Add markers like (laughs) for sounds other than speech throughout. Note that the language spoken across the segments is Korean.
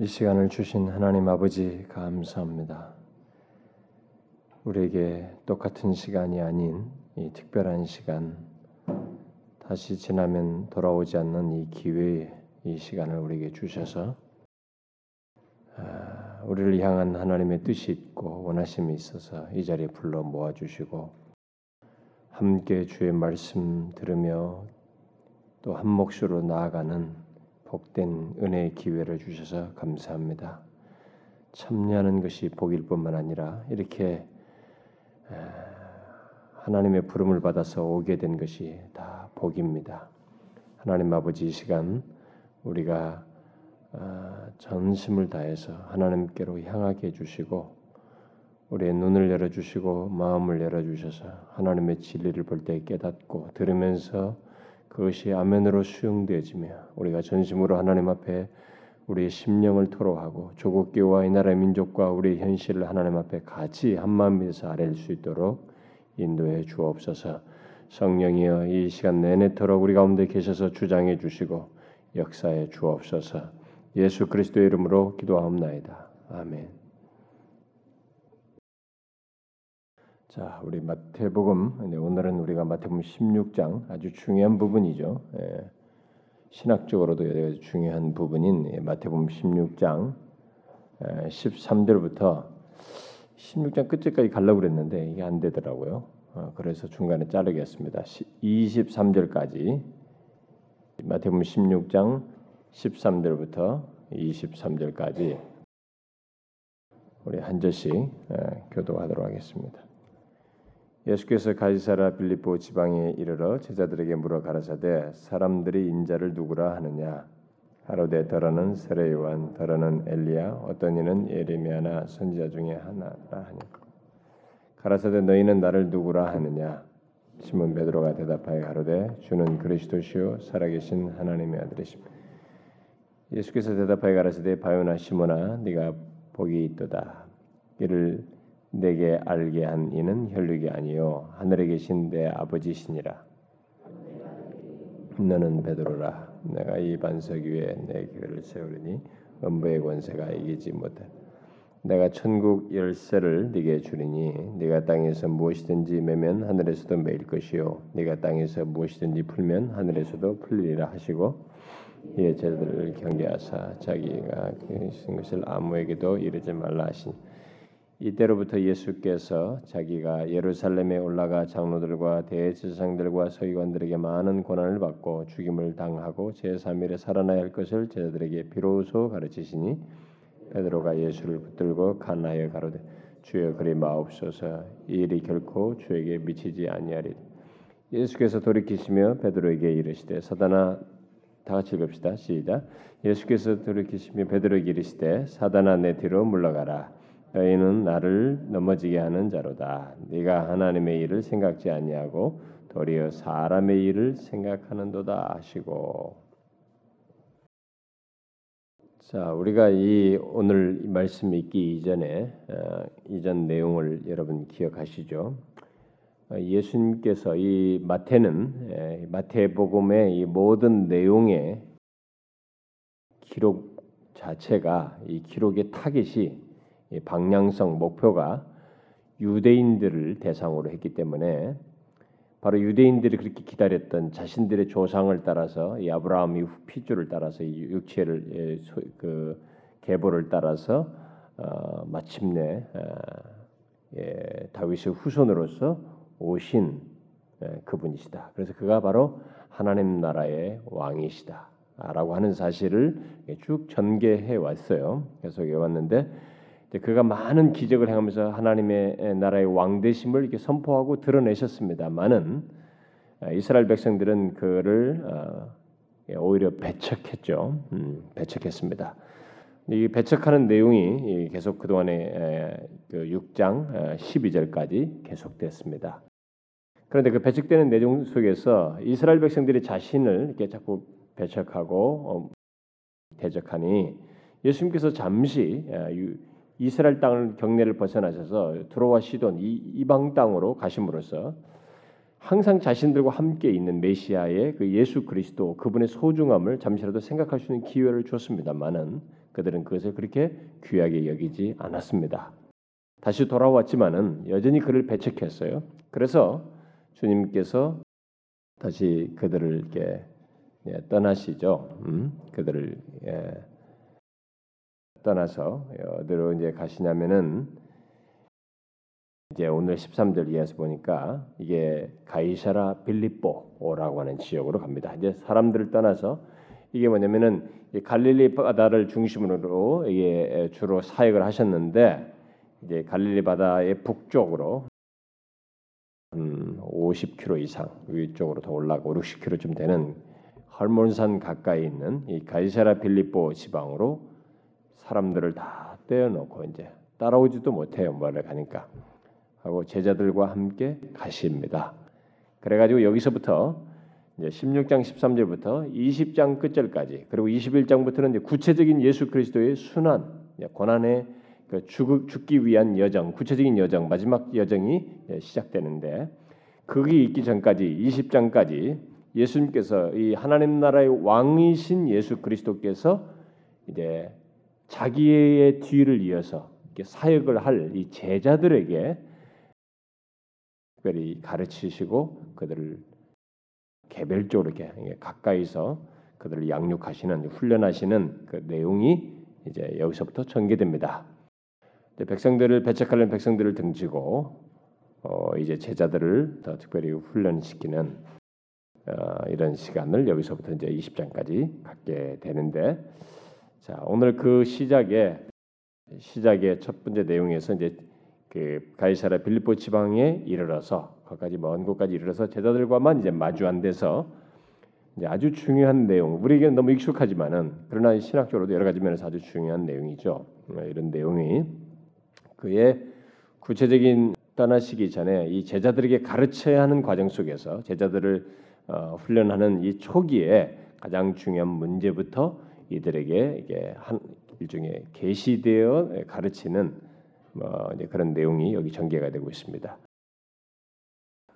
이 시간을 주신 하나님 아버지 감사합니다. 우리에게 똑같은 시간이 아닌 이 특별한 시간, 다시 지나면 돌아오지 않는 이 기회에 이 시간을 우리에게 주셔서 아, 우리를 향한 하나님의 뜻이 있고 원하심이 있어서 이 자리에 불러 모아 주시고 함께 주의 말씀 들으며 또 한 몫으로 나아가는 복된 은혜의 기회를 주셔서 감사합니다. 참여하는 것이 복일 뿐만 아니라 이렇게 하나님의 부름을 받아서 오게 된 것이 다 복입니다. 하나님 아버지 이 시간 우리가 아, 전심을 다해서 하나님께로 향하게 해주시고 우리의 눈을 열어주시고 마음을 열어주셔서 하나님의 진리를 볼 때 깨닫고 들으면서 그것이 아멘으로 수용되어지며 우리가 전심으로 하나님 앞에 우리의 심령을 토로하고 조국 교와 이 나라의 민족과 우리의 현실을 하나님 앞에 같이 한 마음에서 아랠 수 있도록 인도해 주옵소서. 성령이여 이 시간 내내토록 우리 가운데 계셔서 주장해 주시고 역사해 주옵소서. 예수 그리스도의 이름으로 기도하옵나이다. 아멘. 자, 우리 마태복음 오늘은 우리가 마태복음 16장 아주 중요한 부분이죠. 예, 신학적으로도 중요한 부분인 마태복음 16장 13절부터 16장 끝까지 가려고 그랬는데 이게 안 되더라고요. 어, 그래서 중간에 자르겠습니다. 23절까지 마태복음 16장 13절부터 23절까지 우리 한 절씩 교도하도록 하겠습니다. 예수께서 가이사라 빌립보 지방에 이르러 제자들에게 물어 가라사대 사람들이 인자를 누구라 하느냐? 가로되 더러는 세례 요한 더러는 엘리야 어떤 이는 예레미야나 선지자 중에 하나라 하니. 가라사대 너희는 나를 누구라 하느냐? 시몬 베드로가 대답하여 가로되 주는 그리스도시요 살아계신 하나님의 아들이심. 예수께서 대답하여 가라사대 바요나 시몬아 네가 복이 있도다. 이를 내게 알게 한 이는 혈육이 아니요 하늘에 계신 내 아버지시니라. 너는 베드로라. 내가 이 반석 위에 내 교회를 세우리니 음부의 권세가 이기지 못해. 내가 천국 열쇠를 네게 주리니 네가 땅에서 무엇이든지 매면 하늘에서도 매일 것이요 네가 땅에서 무엇이든지 풀면 하늘에서도 풀리리라 하시고 이에 제자들을 경계하사 자기가 계신 것을 아무에게도 이르지 말라 하시니 이때로부터 예수께서 자기가 예루살렘에 올라가 장로들과 대제사장들과 서기관들에게 많은 고난을 받고 죽임을 당하고 제3일에 살아나야 할 것을 제자들에게 비로소 가르치시니 베드로가 예수를 붙들고 간하여 가로되 주여 그리 마옵소서. 이 일이 결코 주에게 미치지 아니하리 예수께서 돌이키시며 베드로에게 이르시되 사단아 다 같이 읽읍시다. 시작. 예수께서 돌이키시며 베드로에게 이르시되 사단아 내 뒤로 물러가라 너희는 나를 넘어지게 하는 자로다. 네가 하나님의 일을 생각지 아니하고 도리어 사람의 일을 생각하는도다 하시고. 자, 우리가 이 오늘 말씀 읽기 이전에 어, 이전 내용을 여러분 기억하시죠? 어, 예수님께서 이 마태는 에, 마태복음의 이 모든 내용의 기록 자체가 이 기록의 타깃이 방향성 목표가 유대인들을 대상으로 했기 때문에 바로 유대인들이 그렇게 기다렸던 자신들의 조상을 따라서 이 아브라함이 피줄을 따라서 이 육체를 예, 그 계보를 따라서 어, 마침내 어, 예, 다윗의 후손으로서 오신 예, 그분이시다. 그래서 그가 바로 하나님 나라의 왕이시다라고 하는 사실을 쭉 전개해 왔어요. 계속 해 왔는데 그가 많은 기적을 행하면서 하나님의 나라의 왕 되심을 이렇게 선포하고 드러내셨습니다만은 아, 이스라엘 백성들은 그를 어, 예, 오히려 배척했죠. 음, 배척했습니다. 이 배척하는 내용이 계속 그 동안에 6장 12절까지 어, 계속됐습니다. 그런데 그 배척되는 내용 속에서 이스라엘 백성들이 자신을 이렇게 자꾸 배척하고 어, 대적하니 예수님께서 잠시 이스라엘 땅을 경내를 벗어나셔서 들어와 시돈 이 이방 땅으로 가심으로써 항상 자신들과 함께 있는 메시아의 그 예수 그리스도 그분의 소중함을 잠시라도 생각할 수 있는 기회를 줬습니다만은 그들은 그것을 그렇게 귀하게 여기지 않았습니다. 다시 돌아왔지만은 여전히 그를 배척했어요. 그래서 주님께서 다시 그들을 이렇게 예, 떠나시죠. 음? 그들을 예, 떠나서 어디로 이제 가시냐면은 이제 오늘 13절 이하에서 보니까 이게 가이사라 빌립보라고 하는 지역으로 갑니다. 이제 사람들을 떠나서 이게 뭐냐면은 갈릴리 바다를 중심으로 이게 주로 사역을 하셨는데 이제 갈릴리 바다의 북쪽으로 음, 50km 이상 위쪽으로 더 올라가고 60km쯤 되는 헐몬산 가까이 있는 이 가이사라 빌립보 지방으로 사람들을 다 떼어놓고 이제 따라오지도 못해요. 뭐를 가니까 하고 제자들과 함께 가십니다. 그래가지고 여기서부터 이제 16장 13절부터 20장 끝절까지 그리고 21장부터는 이제 구체적인 예수 그리스도의 순환, 고난의 그 죽, 죽기 위한 여정, 구체적인 여정, 마지막 여정이 시작되는데 거기 있기 전까지 20장까지 예수님께서 이 하나님 나라의 왕이신 예수 그리스도께서 이제 자기의 뒤를 이어서 사역을 할 이 제자들에게 특별히 가르치시고 그들을 개별적으로 이렇게 가까이서 그들을 양육하시는 훈련하시는 그 내용이 이제 여기서부터 전개됩니다. 백성들을 배척하는 백성들을 등지고 어 이제 제자들을 더 특별히 훈련시키는 어 이런 시간을 여기서부터 이제 20장까지 갖게 되는데 자 오늘 그 시작에 시작의 첫 번째 내용에서 이제 그 가이사라 빌립보 지방에 이르러서 거기까지 먼 곳까지 이르러서 제자들과만 이제 마주 안 돼서 이제 아주 중요한 내용 우리에게 너무 익숙하지만은 그러나 신학적으로도 여러 가지 면에서 아주 중요한 내용이죠. 어, 이런 내용이 그의 구체적인 떠나시기 전에 이 제자들에게 가르쳐야 하는 과정 속에서 제자들을 어, 훈련하는 이 초기에 가장 중요한 문제부터 이들에게 이게 한 일종의 계시되어 가르치는 뭐 그런 내용이 여기 전개가 되고 있습니다.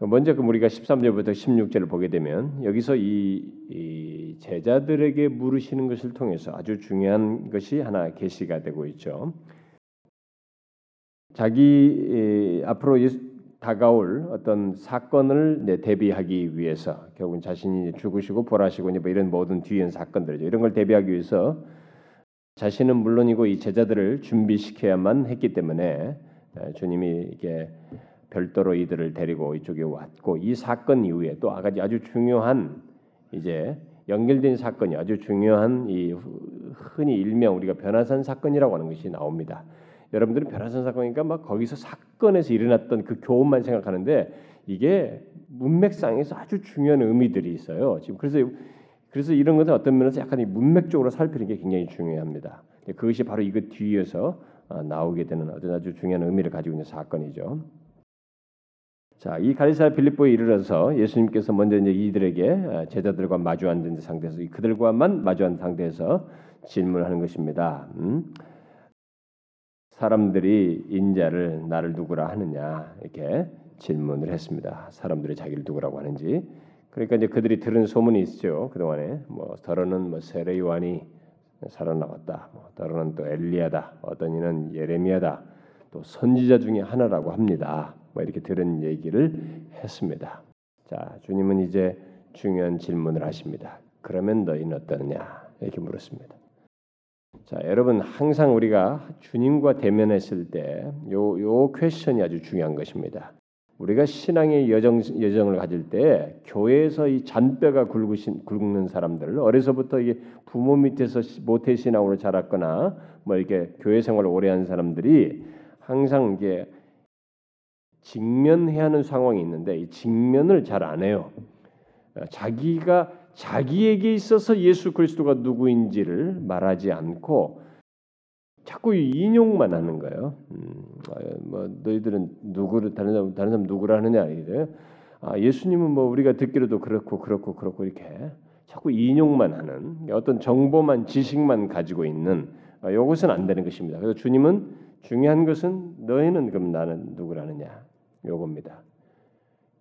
먼저 그 우리가 13절부터 16절을 보게 되면 여기서 이, 이, 제자들에게 물으시는 것을 통해서 아주 중요한 것이 하나 계시가 되고 있죠. 자기 앞으로 다가올 어떤 사건을 대비하기 위해서 결국은 자신이 죽으시고 벌하시고 뭐 이런 모든 뒤엔 사건들이죠. 이런 걸 대비하기 위해서 자신은 물론이고 이 제자들을 준비시켜야만 했기 때문에 주님이 이게 별도로 이들을 데리고 이쪽에 왔고 이 사건 이후에 또 아가지 아주 중요한 이제 연결된 사건이 아주 중요한 이 흔히 일명 우리가 변화산 사건이라고 하는 것이 나옵니다. 여러분들은 변화산 사건이니까 막 거기서 사건에서 일어났던 그 교훈만 생각하는데 이게 문맥상에서 아주 중요한 의미들이 있어요. 지금 그래서 그래서 이런 것은 어떤 면에서 약간 문맥적으로 살피는 게 굉장히 중요합니다. 그것이 바로 이거 뒤에서 어, 나오게 되는 아주 중요한 의미를 가지고 있는 사건이죠. 자, 이 가리사 빌립보에 이르러서 예수님께서 먼저 이제 이들에게 어, 제자들과 마주 앉은 상태에서 그들과만 마주 앉은 상태에서 질문하는 것입니다. 음? 사람들이 인자를 나를 누구라 하느냐 이렇게 질문을 했습니다. 사람들이 자기를 누구라고 하는지 그러니까 이제 그들이 들은 소문이 있죠. 그 동안에 뭐 더러는 뭐 세례 요한이 살아나왔다. 뭐 더러는 또 엘리야다. 어떤 이는 예레미야다. 또 선지자 중에 하나라고 합니다. 뭐 이렇게 들은 얘기를 했습니다. 자, 주님은 이제 중요한 질문을 하십니다. 그러면 너희는 어떠느냐? 이렇게 물었습니다. 자, 여러분 항상 우리가 주님과 대면했을 때요요 퀘션이 아주 중요한 것입니다. 우리가 신앙의 여정 여정을 가질 때 교회에서 이 잔뼈가 굵으신 굵는 사람들 어려서부터 이게 부모 밑에서 모태 신앙으로 자랐거나 뭐 이렇게 교회 생활을 오래 한 사람들이 항상 이게 직면해야 하는 상황이 있는데 이 직면을 잘 안 해요. 자기가 자기에게 있어서 예수 그리스도가 누구인지를 말하지 않고 자꾸 인용만 하는 거예요. 음, 아, 뭐 너희들은 누구를 다른 사람 다른 사람 누구라 하느냐 이래. 아, 예수님은 뭐 우리가 듣기로도 그렇고 그렇고 그렇고 이렇게 자꾸 인용만 하는 어떤 정보만 지식만 가지고 있는 아, 이것은 안 되는 것입니다. 그래서 주님은 중요한 것은 너희는 그럼 나는 누구라느냐 요겁니다.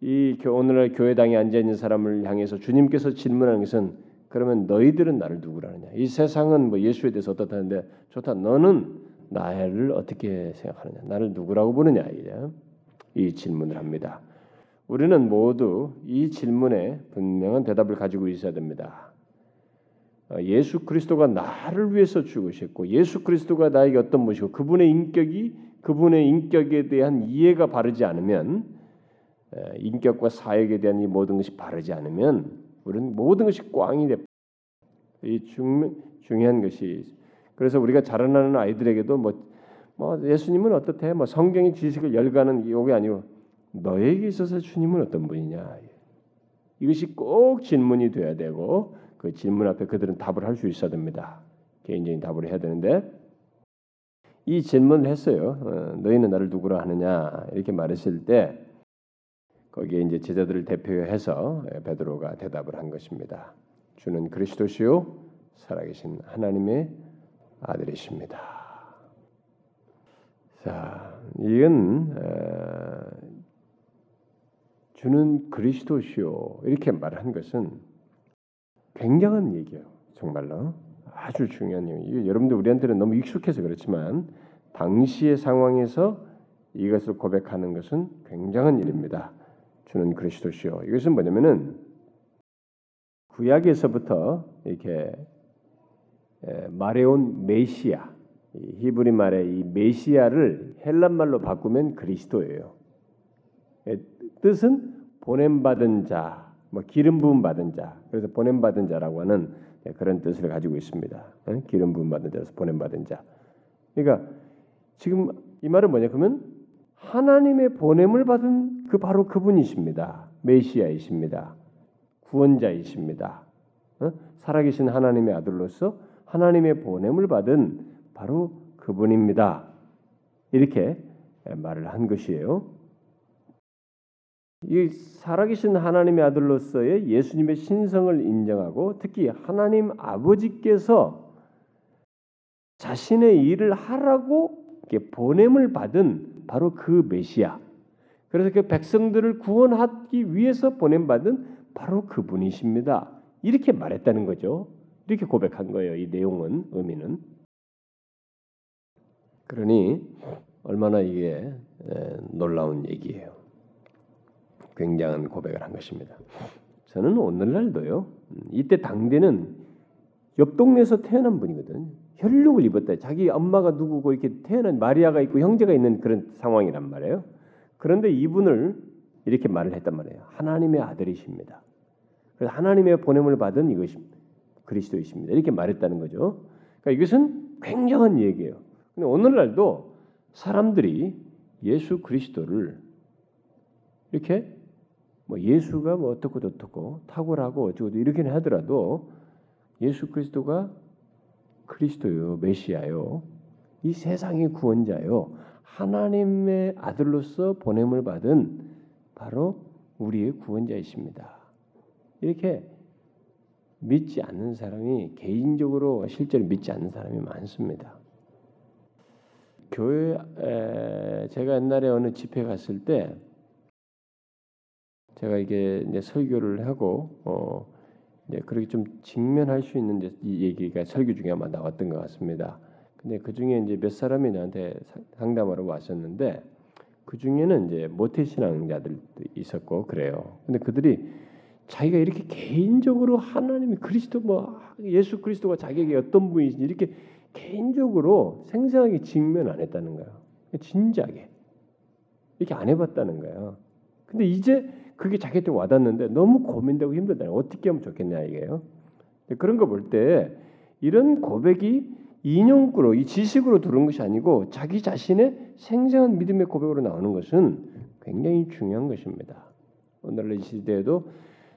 이 오늘날 교회당에 앉아 있는 사람을 향해서 주님께서 질문하는 것은 그러면 너희들은 나를 누구라느냐? 이 세상은 뭐 예수에 대해서 어떻다는데 좋다. 너는 나를 어떻게 생각하느냐? 나를 누구라고 보느냐? 이 질문을 합니다. 우리는 모두 이 질문에 분명한 대답을 가지고 있어야 됩니다. 어, 예수 그리스도가 나를 위해서 죽으셨고 예수 그리스도가 나에게 어떤 분이고 그분의 인격이 그분의 인격에 대한 이해가 바르지 않으면 인격과 사역에 대한 이 모든 것이 바르지 않으면 우리는 모든 것이 꽝이 돼. 이 중, 중요한 것이 그래서 우리가 자라나는 아이들에게도 뭐, 뭐 예수님은 어떻대? 뭐 성경의 지식을 열가는 이게 아니고 너에게 있어서 주님은 어떤 분이냐? 이것이 꼭 질문이 돼야 되고 그 질문 앞에 그들은 답을 할 수 있어야 됩니다. 개인적인 답을 해야 되는데 이 질문을 했어요. 어, 너희는 나를 누구라 하느냐 이렇게 말했을 때 거기에 이제 제자들을 대표해서 베드로가 대답을 한 것입니다. 주는 그리스도시요 살아계신 하나님의 아들이십니다. 자, 이건 주는 그리스도시요 이렇게 말한 것은 굉장한 얘기예요. 정말로 아주 중요한 얘기. 여러분들 우리한테는 너무 익숙해서 그렇지만 당시의 상황에서 이것을 고백하는 것은 굉장한 일입니다. 주는 그리스도시요. 이것은 뭐냐면은 구약에서부터 이렇게 말해온 메시아, 히브리 말의 이 메시아를 헬란 말로 바꾸면 그리스도예요. 뜻은 보냄 받은 자, 뭐 기름 부음 받은 자. 그래서 보냄 받은 자라고 하는 그런 뜻을 가지고 있습니다. 기름 부음 받은 자에서 보냄 받은 자. 그러니까 지금 이 말은 뭐냐 그러면 하나님의 보냄을 받은 그 바로 그분이십니다. 메시아이십니다. 구원자이십니다. 어? 살아계신 하나님의 아들로서 하나님의 보냄을 받은 바로 그분입니다. 이렇게 말을 한 것이에요. 이 살아계신 하나님의 아들로서의 예수님의 신성을 인정하고 특히 하나님 아버지께서 자신의 일을 하라고 보냄을 받은 바로 그 메시아. 그래서 그 백성들을 구원하기 위해서 보냄받은 바로 그분이십니다. 이렇게 말했다는 거죠. 이렇게 고백한 거예요. 이 내용은 의미는. 그러니 얼마나 이게 놀라운 얘기예요. 굉장한 고백을 한 것입니다. 저는 오늘날도요. 이때 당대는 옆 동네에서 태어난 분이거든. 혈육을 입었다. 자기 엄마가 누구고 이렇게 태어난 마리아가 있고 형제가 있는 그런 상황이란 말이에요. 그런데 이분을 이렇게 말을 했단 말이에요. 하나님의 아들이십니다. 그래서 하나님의 보냄을 받은 이것이 그리스도이십니다. 이렇게 말했다는 거죠. 그러니까 이것은 굉장한 얘기예요. 근데 오늘날도 사람들이 예수 그리스도를 이렇게 뭐 예수가 뭐 어떻고 어떻고 탁월하고 어쩌고 이렇게는 하더라도 예수 그리스도가 그리스도요 메시아요 이 세상의 구원자요 하나님의 아들로서 보냄을 받은 바로 우리의 구원자이십니다. 이렇게 믿지 않는 사람이 개인적으로 실제로 믿지 않는 사람이 많습니다. 교회 제가 옛날에 어느 집회 갔을 때 제가 이게 이제 설교를 하고 어 이제 그렇게 좀 직면할 수 있는 이 얘기가 설교 중에 아마 나왔던 것 같습니다. 근데 그 중에 이제 몇 사람이 나한테 상담하러 왔었는데 그 중에는 이제 모태 신앙자들도 있었고 그래요. 근데 그들이 자기가 이렇게 개인적으로 하나님이 그리스도 뭐 예수 그리스도가 자기에게 어떤 분이신지 이렇게 개인적으로 생생하게 직면 안 했다는 거예요. 진지하게 이렇게 안 해봤다는 거예요. 근데 이제 그게 자기한테 와닿는데 너무 고민되고 힘들다. 어떻게 하면 좋겠냐 이게요. 그런 거 볼 때 이런 고백이 인용구로 이 지식으로 들은 것이 아니고 자기 자신의 생생한 믿음의 고백으로 나오는 것은 굉장히 중요한 것입니다. 오늘날 시대에도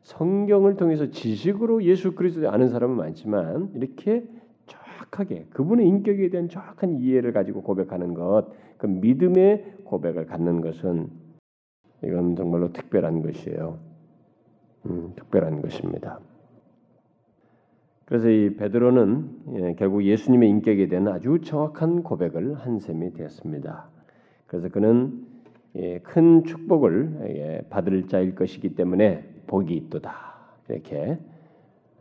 성경을 통해서 지식으로 예수 그리스도를 아는 사람은 많지만 이렇게 정확하게 그분의 인격에 대한 정확한 이해를 가지고 고백하는 것, 그 믿음의 고백을 갖는 것은 이건 정말로 특별한 것이에요. 음, 특별한 것입니다. 그래서 이 베드로는 예, 결국 예수님의 인격에 대한 아주 정확한 고백을 한 셈이 되었습니다. 그래서 그는 예, 큰 축복을 예, 받을 자일 것이기 때문에 복이 있도다 이렇게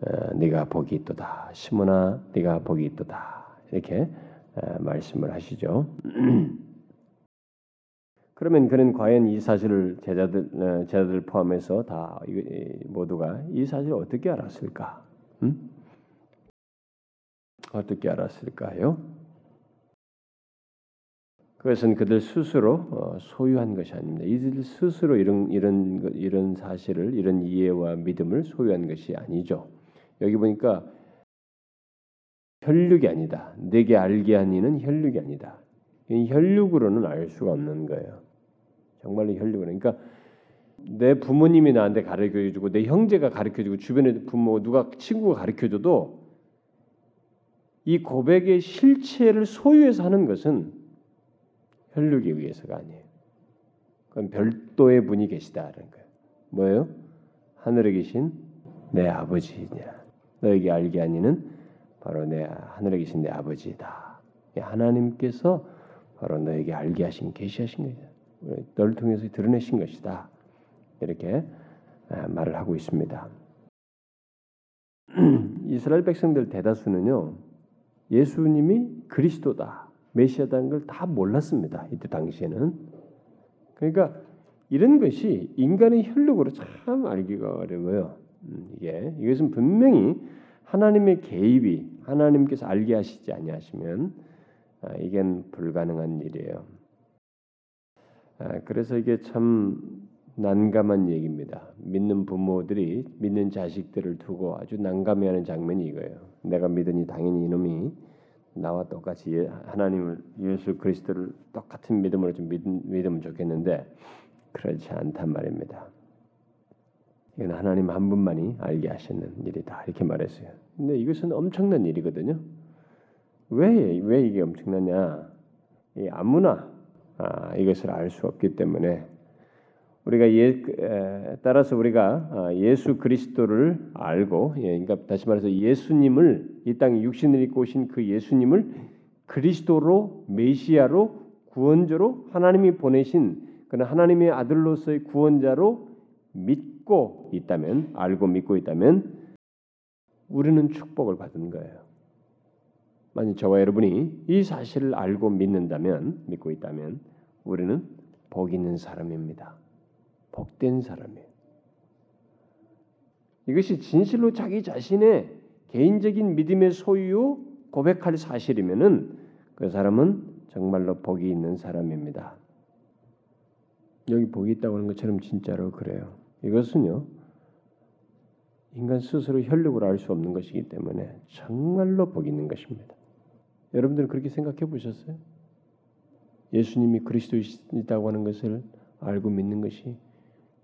어, 네가 복이 있도다. 시몬아 네가 복이 있도다. 이렇게 어, 말씀을 하시죠. (clears throat) 그러면 그는 과연 이 사실을 제자들 어, 제자들 포함해서 다 모두가 이 사실을 어떻게 알았을까? 음? 어떻게 알았을까요? 그것은 그들 스스로 소유한 것이 아닙니다. 이들 스스로 이런 이런 이런 사실을 이런 이해와 믿음을 소유한 것이 아니죠. 여기 보니까 혈육이 아니다. 내게 알게 한 이는 혈육이 아니다. 혈육으로는 알 수가 없는 거예요. 정말로 혈육으로. 그러니까 내 부모님이 나한테 가르쳐 주고 내 형제가 가르쳐 주고 주변에 부모 누가 친구가 가르쳐 줘도 이 고백의 실체를 소유해서 하는 것은 혈육에 의해서가 아니에요. 그건 별도의 분이 계시다는 거예요. 뭐예요? 하늘에 계신 내 아버지냐. 너에게 알게 하니는 바로 내 하늘에 계신 내 아버지다. 하나님께서 바로 너에게 알게 하신 계시하신 거죠. 너를 통해서 드러내신 것이다. 이렇게 아, 말을 하고 있습니다. (clears throat) 이스라엘 백성들 대다수는요 예수님이 그리스도다 메시아다는 걸 다 몰랐습니다. 이때 당시에는 그러니까 이런 것이 인간의 혈육으로 참 알기가 어려워요. 음, 이게 이것은 분명히 하나님의 개입이 하나님께서 알게 하시지 아니하시면 아, 이겐 불가능한 일이에요. 아, 그래서 이게 참 난감한 얘기입니다. 믿는 부모들이 믿는 자식들을 두고 아주 난감해하는 장면이 이거예요. 내가 믿으니 당연히 이놈이 나와 똑같이 예, 하나님을 예수 그리스도를 똑같은 믿음으로 좀 믿으면 좋겠는데 그렇지 않단 말입니다. 이건 하나님 한 분만이 알게 하시는 일이다 이렇게 말했어요. 근데 이것은 엄청난 일이거든요. 왜 왜 이게 엄청나냐? 아무나 아, 이것을 알 수 없기 때문에 우리가 예, 에, 따라서 우리가 아, 예수 그리스도를 알고, 예, 그러니까 다시 말해서 예수님을 이 땅에 육신을 입고 오신 그 예수님을 그리스도로 메시아로 구원자로 하나님이 보내신 그는 하나님의 아들로서의 구원자로 믿고 있다면 알고 믿고 있다면 우리는 축복을 받은 거예요. 만약 저와 여러분이 이 사실을 알고 믿는다면 믿고 있다면 우리는 복 있는 사람입니다. 복된 사람이에요. 이것이 진실로 자기 자신의 개인적인 믿음의 소유 고백할 사실이면은 그 사람은 정말로 복이 있는 사람입니다. 여기 복이 있다고 하는 것처럼 진짜로 그래요. 이것은요 인간 스스로 혈육으로 알 수 없는 것이기 때문에 정말로 복 있는 것입니다. 여러분들은 그렇게 생각해 보셨어요? 예수님이 그리스도이시다고 하는 것을 알고 믿는 것이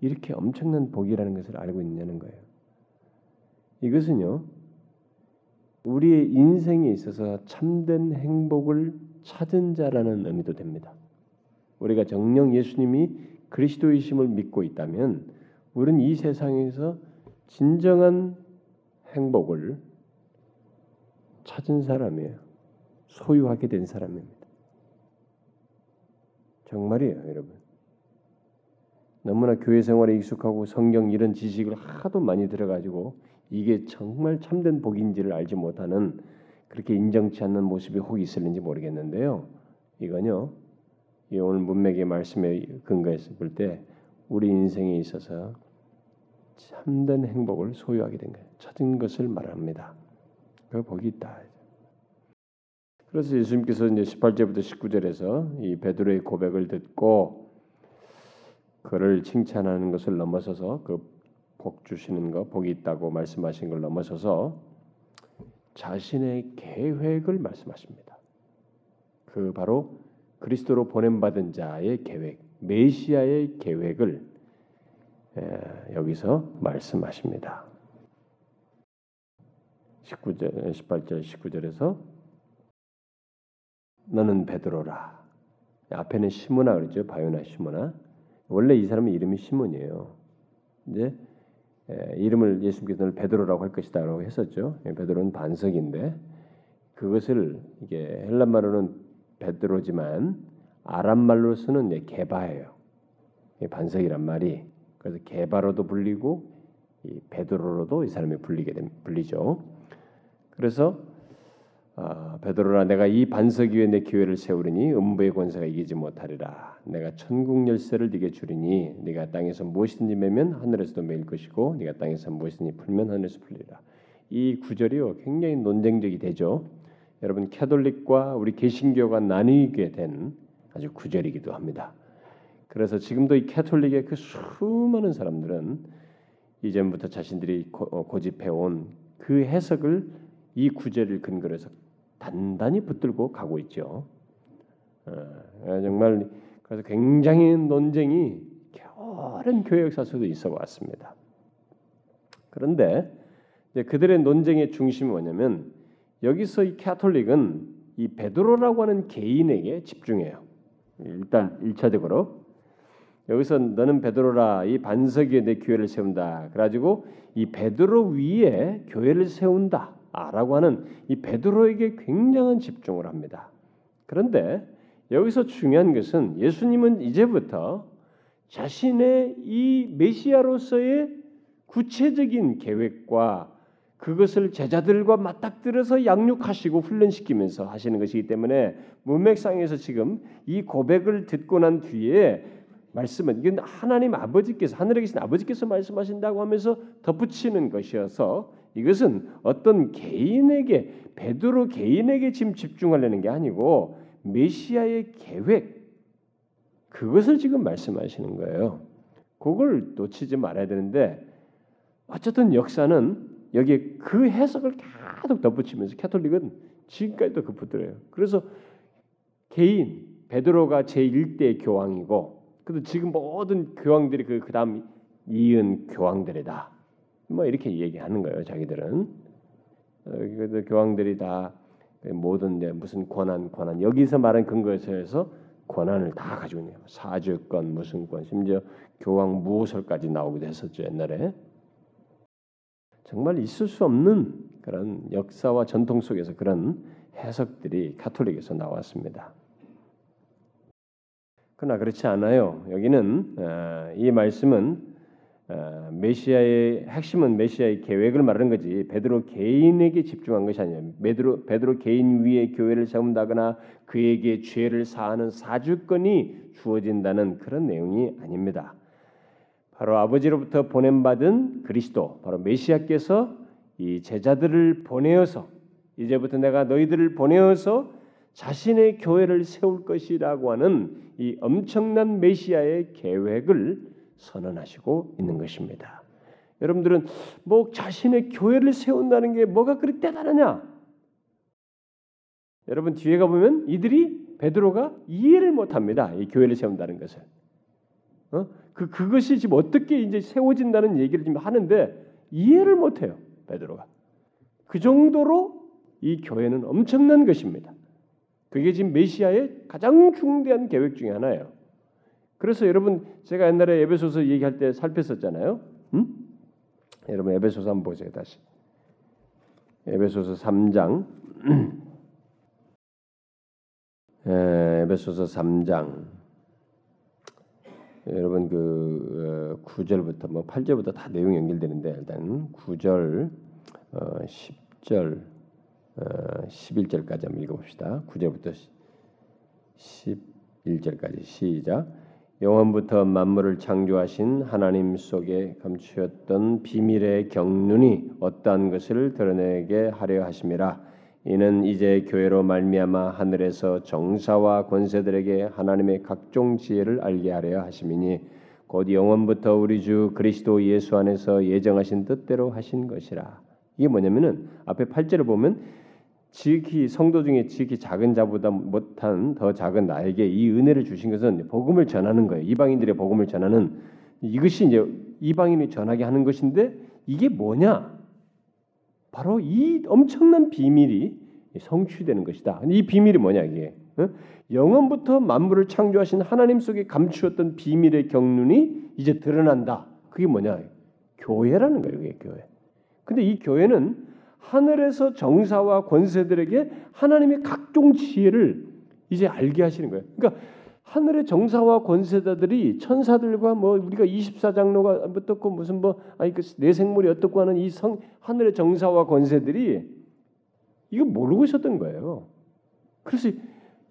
이렇게 엄청난 복이라는 것을 알고 있냐는 거예요. 이것은요, 우리의 인생에 있어서 참된 행복을 찾은 자라는 의미도 됩니다. 우리가 정령 예수님이 그리스도이심을 믿고 있다면, 우리는 이 세상에서 진정한 행복을 찾은 사람이에요. 소유하게 된 사람입니다. 정말이에요, 여러분. 너무나 교회 생활에 익숙하고 성경 이런 지식을 하도 많이 들어가지고 이게 정말 참된 복인지를 알지 못하는 그렇게 인정치 않는 모습이 혹 있을는지 모르겠는데요. 이건요. 이 오늘 문맥의 말씀에 근거해서 볼 때 우리 인생에 있어서 참된 행복을 소유하게 된 거예요. 찾은 것을 말합니다. 그 복이 있다. 그래서 예수님께서 이제 18절부터 19절에서 이 베드로의 고백을 듣고 그를 칭찬하는 것을 넘어서서 그 복 주시는 거 복이 있다고 말씀하신 걸 넘어서서 자신의 계획을 말씀하십니다. 그 바로 그리스도로 보냄 받은 자의 계획, 메시아의 계획을 여기서 말씀하십니다. 19절, 18절, 19절에서 너는 베드로라. 앞에는 시모나 그러죠. 바요나 시모나. 원래 이 사람의 이름이 시몬이에요. 이제 이름을 예수님께서는 베드로라고 할 것이다라고 했었죠. 베드로는 반석인데 그것을 이게 헬란 말로는 베드로지만 아람 말로서는 게바예요. 반석이란 말이 그래서 개바로도 불리고 이 베드로로도 이 사람이 불리게 된 불리죠. 그래서 아, 베드로라 내가 이 반석 위에 내 교회를 세우리니 음부의 권세가 이기지 못하리라. 내가 천국 열쇠를 네게 주리니 네가 땅에서 무엇이든지 매면 하늘에서도 매일 것이고 네가 땅에서 무엇이든지 풀면 하늘에서 풀리라. 이 구절이요 굉장히 논쟁적이 되죠. 여러분 캐톨릭과 우리 개신교가 나뉘게 된 아주 구절이기도 합니다. 그래서 지금도 이 캐톨릭의 그 수많은 사람들은 이전부터 자신들이 고, 집해온 그 해석을 이 구절을 근거로 해서 단단히 붙들고 가고 있죠. 어, 정말 그래서 굉장히 논쟁이 오랜 교회 역사 속에 있어 왔습니다. 그런데 그들의 논쟁의 중심이 뭐냐면 여기서 이 캐톨릭은 이 베드로라고 하는 개인에게 집중해요. 일단 일차적으로 여기서 너는 베드로라 이 반석 위에 내 교회를 세운다. 그래가지고 이 베드로 위에 교회를 세운다. 라고 하는 이 베드로에게 굉장한 집중을 합니다. 그런데 여기서 중요한 것은 예수님은 이제부터 자신의 이 메시아로서의 구체적인 계획과 그것을 제자들과 맞닥뜨려서 양육하시고 훈련시키면서 하시는 것이기 때문에 문맥상에서 지금 이 고백을 듣고 난 뒤에 말씀은 이건 하나님 아버지께서 하늘에 계신 아버지께서 말씀하신다고 하면서 덧붙이는 것이어서 이것은 어떤 개인에게 베드로 개인에게 지금 집중하려는 게 아니고 메시아의 계획 그것을 지금 말씀하시는 거예요. 그걸 놓치지 말아야 되는데 어쨌든 역사는 여기에 그 해석을 계속 덧붙이면서 캐톨릭은 지금까지도 그 붙들어요. 그래서 개인 베드로가 제 1대 교황이고 그래도 지금 모든 교황들이 그 그다음 이은 교황들이다. 뭐 이렇게 얘기하는 거예요. 자기들은 어, 그 교황들이 다 모든 데 무슨 권한 권한 여기서 말한 근거에서 권한을 다 가지고 있네요. 사주권 무슨 권 심지어 교황 무호설까지 나오기도 했었죠 옛날에. 정말 있을 수 없는 그런 역사와 전통 속에서 그런 해석들이 카톨릭에서 나왔습니다. 그러나 그렇지 않아요. 여기는 어, 이 말씀은 어, 메시아의 핵심은 메시아의 계획을 말하는 거지 베드로 개인에게 집중한 것이 아니에요. 베드로 베드로 개인 위에 교회를 세운다거나 그에게 죄를 사하는 사주권이 주어진다는 그런 내용이 아닙니다. 바로 아버지로부터 보냄받은 그리스도, 바로 메시아께서 이 제자들을 보내어서 이제부터 내가 너희들을 보내어서 자신의 교회를 세울 것이라고 하는 이 엄청난 메시아의 계획을 선언하시고 있는 것입니다. 여러분들은 뭐 자신의 교회를 세운다는 게 뭐가 그리 대단하냐? 여러분 뒤에 가 보면 이들이 베드로가 이해를 못 합니다. 이 교회를 세운다는 것을. 어? 그 그것이 지금 어떻게 이제 세워진다는 얘기를 지금 하는데 이해를 못 해요. 베드로가. 그 정도로 이 교회는 엄청난 것입니다. 그게 지금 메시아의 가장 중대한 계획 중에 하나예요. 그래서 여러분 제가 옛날에 에베소서 얘기할 때 살폈었잖아요. 음? 여러분 에베소서 한번 보세요 다시. 에베소서 3장 (clears throat) 에 베소서 3장 여러분 그 9절부터 어, 뭐 8절부터 다 내용이 연결되는데 일단 9절 어, 10절 어, 11절까지 한번 읽어봅시다. 9절부터 11절까지 시작. 영원부터 만물을 창조하신 하나님 속에 감추었던 비밀의 경륜이 어떠한 것을 드러내게 하려 하심이라 이는 이제 교회로 말미암아 하늘에서 정사와 권세들에게 하나님의 각종 지혜를 알게 하려 하심이니 곧 영원부터 우리 주 그리스도 예수 안에서 예정하신 뜻대로 하신 것이라 이게 뭐냐면은 앞에 8절을 보면 지극히 성도 중에 지극히 작은 자보다 못한 더 작은 나에게 이 은혜를 주신 것은 복음을 전하는 거예요. 이방인들의 복음을 전하는 이것이 이제 이방인이 전하게 하는 것인데 이게 뭐냐? 바로 이 엄청난 비밀이 성취되는 것이다. 이 비밀이 뭐냐 이게? 어? 영원부터 만물을 창조하신 하나님 속에 감추었던 비밀의 경륜이 이제 드러난다. 그게 뭐냐? 교회라는 거예요, 이게 교회. 근데 이 교회는 하늘에서 정사와 권세들에게 하나님의 각종 지혜를 이제 알게 하시는 거예요. 그러니까 하늘의 정사와 권세자들이 천사들과 뭐 우리가 24장로가 어떻고 무슨 뭐 아니 그 내 생물이 어떻고 하는 이 성 하늘의 정사와 권세들이 이거 모르고 있었던 거예요. 그래서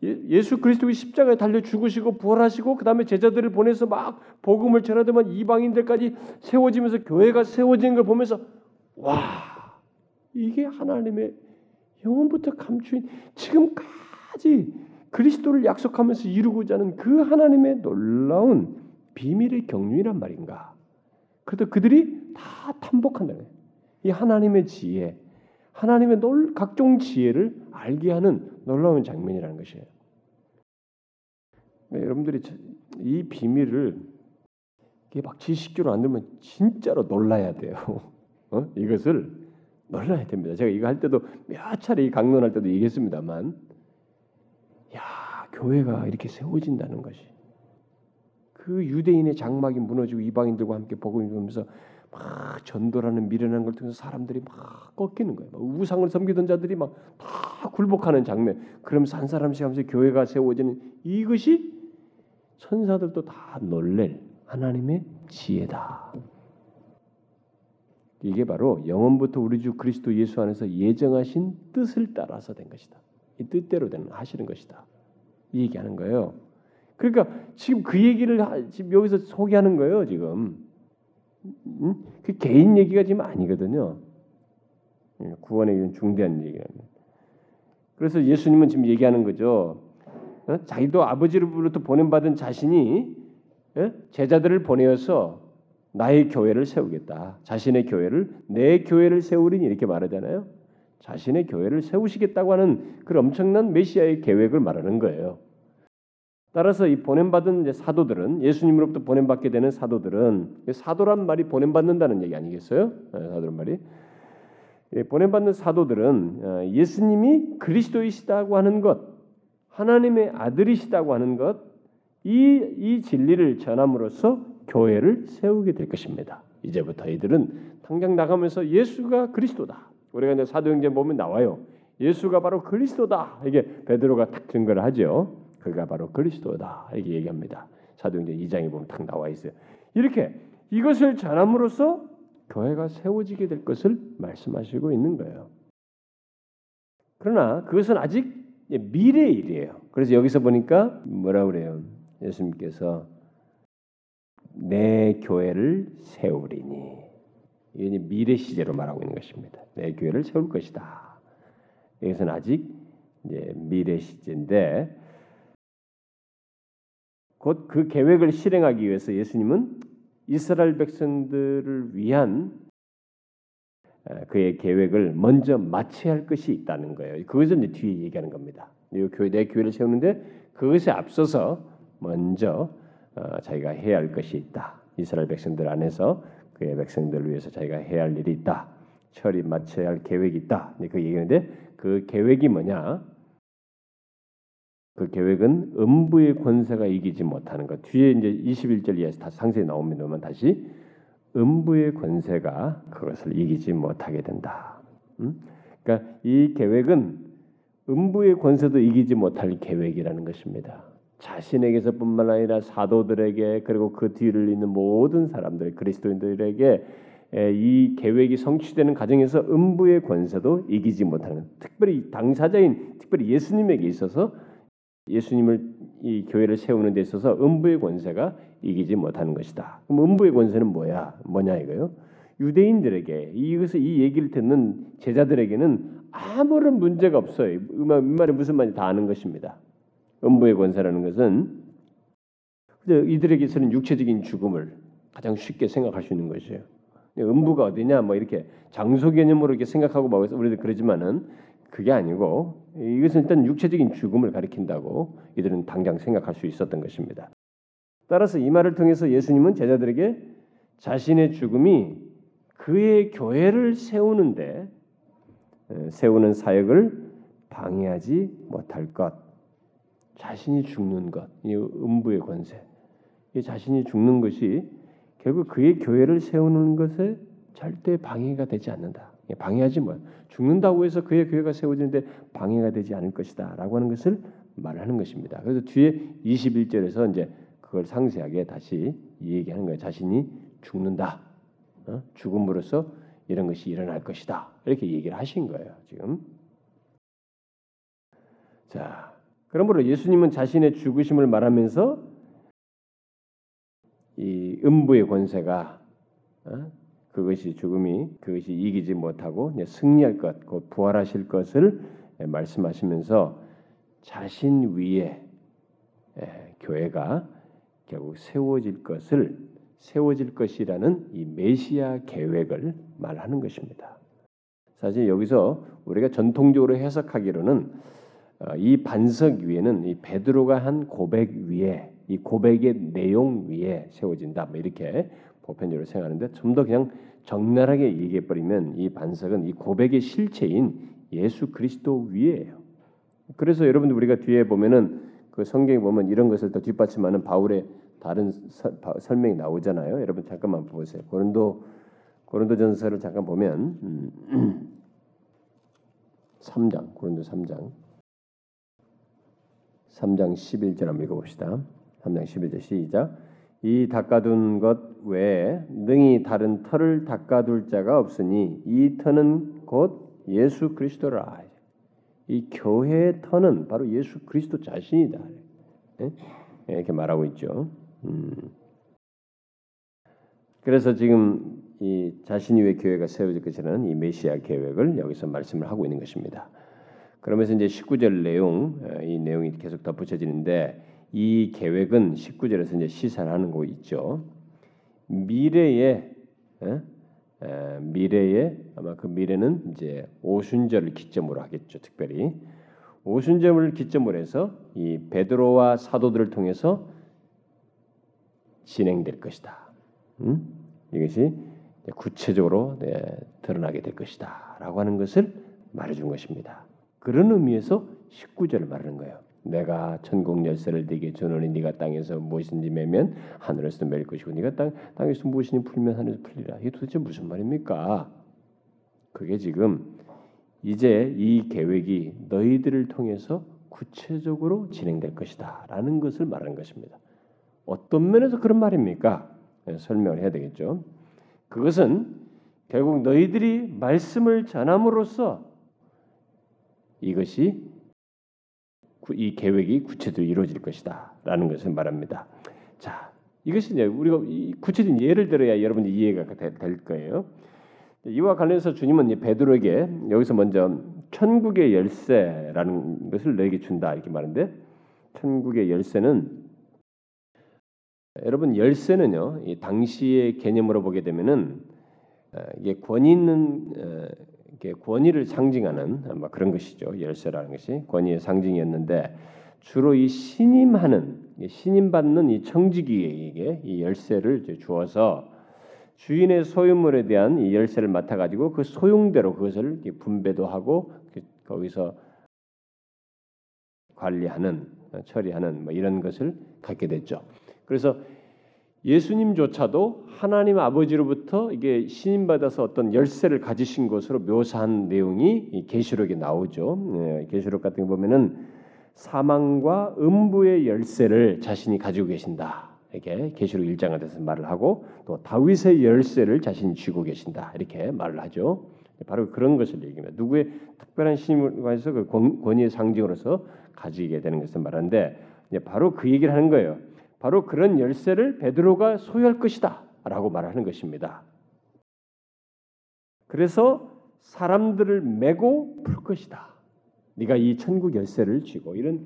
예수 그리스도의 십자가에 달려 죽으시고 부활하시고 그 다음에 제자들을 보내서 막 복음을 전하더만 이방인들까지 세워지면서 교회가 세워지는 걸 보면서 와 이게 하나님의 영원부터 감추인 지금까지 그리스도를 약속하면서 이루고자 하는 그 하나님의 놀라운 비밀의 경륜이란 말인가? 그래도 그들이 다 탐복한다. 이 하나님의 지혜, 하나님의 놀 각종 지혜를 알게 하는 놀라운 장면이라는 것이에요. 네, 여러분들이 이 비밀을 이게 막 지식적으로 안 들면 진짜로 놀라야 돼요. (laughs) 어? 이것을 놀라야 됩니다. 제가 이거 할 때도 몇 차례 이 강론할 때도 얘기했습니다만 야, 교회가 이렇게 세워진다는 것이 그 유대인의 장막이 무너지고 이방인들과 함께 복음을 전면서 막 전도라는 미련한 걸 통해서 사람들이 막 꺾이는 거예요. 우상을 섬기던 자들이 막 다 굴복하는 장면. 그러면서 한 사람씩 하면서 교회가 세워지는 이것이 천사들도 다 놀랄 하나님의 지혜다. 이게 바로 영원부터 우리 주 그리스도 예수 안에서 예정하신 뜻을 따라서 된 것이다. 이 뜻대로 되는 하시는 것이다. 이 얘기하는 거예요. 그러니까 지금 그 얘기를 지금 여기서 소개하는 거예요. 지금 음? 그 개인 얘기가 지금 아니거든요. 예, 구원의 이런 중대한 얘기라는. 그래서 예수님은 지금 얘기하는 거죠. 어? 자기도 아버지로부터 보낸받은 자신이 예? 제자들을 보내어서 나의 교회를 세우겠다. 자신의 교회를 내 교회를 세우리니 이렇게 말하잖아요. 자신의 교회를 세우시겠다고 하는 그 엄청난 메시아의 계획을 말하는 거예요. 따라서 이 보냄받은 사도들은 예수님으로부터 보냄받게 되는 사도들은 사도란 말이 보냄받는다는 얘기 아니겠어요? 네, 사도란 말이 예, 보냄받는 사도들은 어, 예수님이 그리스도이시다고 하는 것, 하나님의 아들이시다고 하는 것, 이, 이 진리를 전함으로써 교회를 세우게 될 것입니다. 이제부터 이들은 당장 나가면서 예수가 그리스도다. 우리가 이제 사도행전 보면 나와요. 예수가 바로 그리스도다. 이게 베드로가 탁 증거를 하죠. 그가 바로 그리스도다. 이렇게 얘기합니다. 사도행전 2장에 보면 탁 나와 있어요. 이렇게 이것을 전함으로써 교회가 세워지게 될 것을 말씀하시고 있는 거예요. 그러나 그것은 아직 미래의 일이에요. 그래서 여기서 보니까 뭐라 그래요? 예수님께서 내 교회를 세우리니 이게 미래 시제로 말하고 있는 것입니다. 내 교회를 세울 것이다. 여기서는 아직 미래 시제인데 곧 그 계획을 실행하기 위해서 예수님은 이스라엘 백성들을 위한 그의 계획을 먼저 마쳐야 할 것이 있다는 거예요. 그것을 이제 뒤에 얘기하는 겁니다. 이 교회 내 교회를 세우는데 그것에 앞서서 먼저 어, 자기가 해야 할 것이 있다. 이스라엘 백성들 안에서 그의 백성들을 위해서 자기가 해야 할 일이 있다. 처리 마쳐야 할 계획이 있다. 그 얘기인데 그 계획이 뭐냐? 그 계획은 음부의 권세가 이기지 못하는 것. 뒤에 이제 21절 이하에서 다 상세히 나옵니다만 다시 음부의 권세가 그것을 이기지 못하게 된다. 음? 그러니까 이 계획은 음부의 권세도 이기지 못할 계획이라는 것입니다. 자신에게서뿐만 아니라 사도들에게 그리고 그 뒤를 잇는 모든 사람들 그리스도인들에게 이 계획이 성취되는 과정에서 음부의 권세도 이기지 못하는 특별히 당사자인 특별히 예수님에게 있어서 예수님을 이 교회를 세우는 데 있어서 음부의 권세가 이기지 못하는 것이다. 그럼 음부의 권세는 뭐야? 뭐냐 이거요? 유대인들에게 이것을 이 얘기를 듣는 제자들에게는 아무런 문제가 없어요. 이 말이 무슨 말인지 다 아는 것입니다. 음부의 권세라는 것은 이들에게서는 육체적인 죽음을 가장 쉽게 생각할 수 있는 것이에요. 음부가 어디냐 뭐 이렇게 장소 개념으로 이렇게 생각하고 막 우리도 그러지만은 그게 아니고 이것은 일단 육체적인 죽음을 가리킨다고 이들은 당장 생각할 수 있었던 것입니다. 따라서 이 말을 통해서 예수님은 제자들에게 자신의 죽음이 그의 교회를 세우는데 세우는 사역을 방해하지 못할 것, 자신이 죽는 것, 이 음부의 권세, 이 자신이 죽는 것이 결국 그의 교회를 세우는 것에 절대 방해가 되지 않는다. 방해하지 뭐 죽는다고 해서 그의 교회가 세워지는데 방해가 되지 않을 것이다라고 하는 것을 말하는 것입니다. 그래서 뒤에 21절에서 이제 그걸 상세하게 다시 얘기하는 거예요. 자신이 죽는다. 어? 죽음으로써 이런 것이 일어날 것이다. 이렇게 얘기를 하신 거예요. 지금. 자, 그러므로 예수님은 자신의 죽으심을 말하면서 이 음부의 권세가 어? 그것이 죽음이 그것이 이기지 못하고 승리할 것, 곧 부활하실 것을 말씀하시면서 자신 위에 교회가 결국 세워질 것을 세워질 것이라는 이 메시아 계획을 말하는 것입니다. 사실 여기서 우리가 전통적으로 해석하기로는 어, 이 반석 위에는 이 베드로가 한 고백 위에 이 고백의 내용 위에 세워진다. 뭐 이렇게 보편적으로 생각하는데 좀 더 그냥 적나라하게 얘기해 버리면 이 반석은 이 고백의 실체인 예수 그리스도 위에요. 그래서 여러분들 우리가 뒤에 보면은 그 성경에 보면 이런 것을 더 뒷받침하는 바울의 다른 서, 바, 설명이 나오잖아요. 여러분 잠깐만 보세요. 고린도 고린도전서를 잠깐 보면 음, (clears throat) 3장 고린도 3장 3장 11절 한번 읽어봅시다. 3장 11절 시작. 이 닦아둔 것 외에 능히 다른 터를 닦아둘 자가 없으니 이 터는 곧 예수 그리스도라. 이 교회의 터는 바로 예수 그리스도 자신이다. 예? 이렇게 말하고 있죠. 음. 그래서 지금 이 자신 위에 교회가 세워질 것이라는 이 메시아 계획을 여기서 말씀을 하고 있는 것입니다. 그러면서 이제 19절 내용 이 내용이 계속 덧붙여지는데 이 계획은 19절에서 이제 시사하는 거 있죠. 미래에 에? 에, 미래에 아마 그 미래는 이제 오순절을 기점으로 하겠죠. 특별히 오순절을 기점으로 해서 이 베드로와 사도들을 통해서 진행될 것이다. 음? 이것이 구체적으로 네, 드러나게 될 것이다라고 하는 것을 말해준 것입니다. 그런 의미에서 19절을 말하는 거예요. 내가 천국 열쇠를 네게 주노니 네가 땅에서 무엇인지 매면 하늘에서 맬 것이고 네가 땅 땅에서 무엇인지 풀면 하늘에서 풀리라. 이게 도대체 무슨 말입니까? 그게 지금 이제 이 계획이 너희들을 통해서 구체적으로 진행될 것이다라는 것을 말하는 것입니다. 어떤 면에서 그런 말입니까? 네, 설명을 해야 되겠죠. 그것은 결국 너희들이 말씀을 전함으로써 이것이 이 계획이 구체적으로 이루어질 것이다라는 것을 말합니다. 자, 이것이 이제 우리가 구체적인 예를 들어야 여러분이 이해가 될 거예요. 이와 관련해서 주님은 베드로에게 여기서 먼저 천국의 열쇠라는 것을 너에게 준다 이렇게 말하는데 천국의 열쇠는 여러분 열쇠는요 이 당시의 개념으로 보게 되면은 어, 이게 권위 있는 어, 권위를 상징하는 아마 그런 것이죠. 열쇠라는 것이 권위의 상징이었는데 주로 이 신임하는 신임받는 이 청지기에게 이 열쇠를 주어서 주인의 소유물에 대한 이 열쇠를 맡아 가지고 그 소용대로 그것을 분배도 하고 그 거기서 관리하는 처리하는 뭐 이런 것을 갖게 됐죠. 그래서 예수님조차도 하나님 아버지로부터 이게 신임 받아서 어떤 열쇠를 가지신 것으로 묘사한 내용이 계시록에 나오죠. 예, 계시록 같은 거 보면은 사망과 음부의 열쇠를 자신이 가지고 계신다. 이렇게 계시록 1장에 대해서 말을 하고 또 다윗의 열쇠를 자신이 쥐고 계신다. 이렇게 말을 하죠. 바로 그런 것을 얘기합니다. 누구의 특별한 신임을 가지고 그 권위의 상징으로서 가지게 되는 것을 말하는데 바로 그 얘기를 하는 거예요. 바로 그런 열쇠를 베드로가 소유할 것이다라고 말하는 것입니다. 그래서 사람들을 메고 풀 것이다. 네가 이 천국 열쇠를 쥐고 이런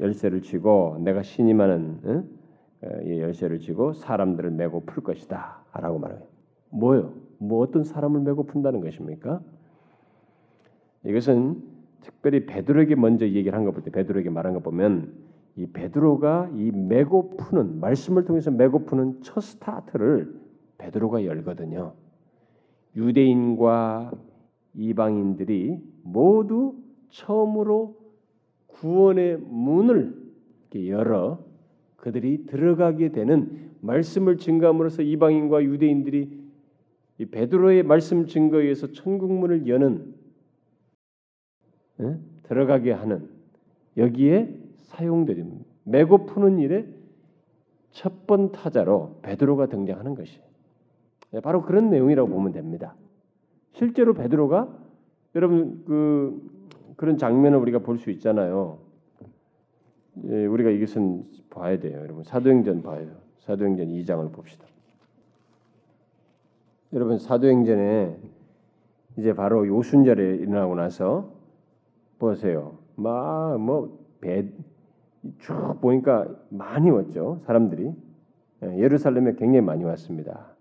열쇠를 쥐고 내가 신임하는 응? 어, 이 열쇠를 쥐고 사람들을 매고 풀 것이다라고 말해요. 뭐요? 뭐 어떤 사람을 매고 푼다는 것입니까? 이것은 특별히 베드로에게 먼저 얘기를 한것볼때 베드로에게 말한 거 보면 이 베드로가 이 매고 푸는 말씀을 통해서 매고 푸는 첫 스타트를 베드로가 열거든요. 유대인과 이방인들이 모두 처음으로 구원의 문을 열어 그들이 들어가게 되는 말씀을 증거함으로써 이방인과 유대인들이 이 베드로의 말씀 증거에 의해서 천국 문을 여는 예? 들어가게 하는 여기에 사용되는 메고 푸는 일에 첫 번 타자로 베드로가 등장하는 것이 네, 바로 그런 내용이라고 보면 됩니다. 실제로 베드로가 여러분 그 그런 장면을 우리가 볼 수 있잖아요. 예, 우리가 이것은 봐야 돼요, 여러분. 사도행전 봐요. 사도행전 2장을 봅시다. 여러분 사도행전에 이제 바로 요순절에 일어나고 나서 보세요. 막뭐배쭉 보니까 많이 왔죠 사람들이 예, 예루살렘에 굉장히 많이 왔습니다.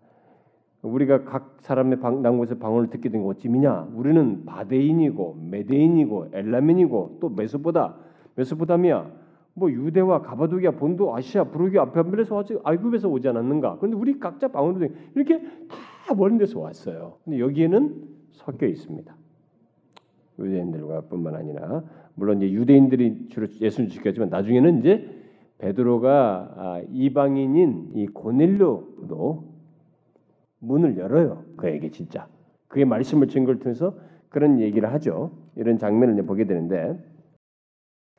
우리가 각 사람의 방, 곳에 방언을 듣게 된게 어찌미냐? 우리는 바데인이고 메데인이고 엘라멘이고 또 메소보다 메소보다미아 뭐 유대와 가바도기아 본도 아시아 부르기아 변별에서 왔지 아이굽에서 오지 않았는가? 그런데 우리 각자 방언으로 이렇게 다먼 데서 왔어요. 근데 여기에는 섞여 있습니다. 유대인들과 뿐만 아니라 물론 이제 유대인들이 주로 예수를 지켰지만 나중에는 이제 베드로가 아, 이방인인 이 고넬료도 문을 열어요. 그에게 진짜 그의 말씀을 증거를 통해서 그런 얘기를 하죠. 이런 장면을 이제 보게 되는데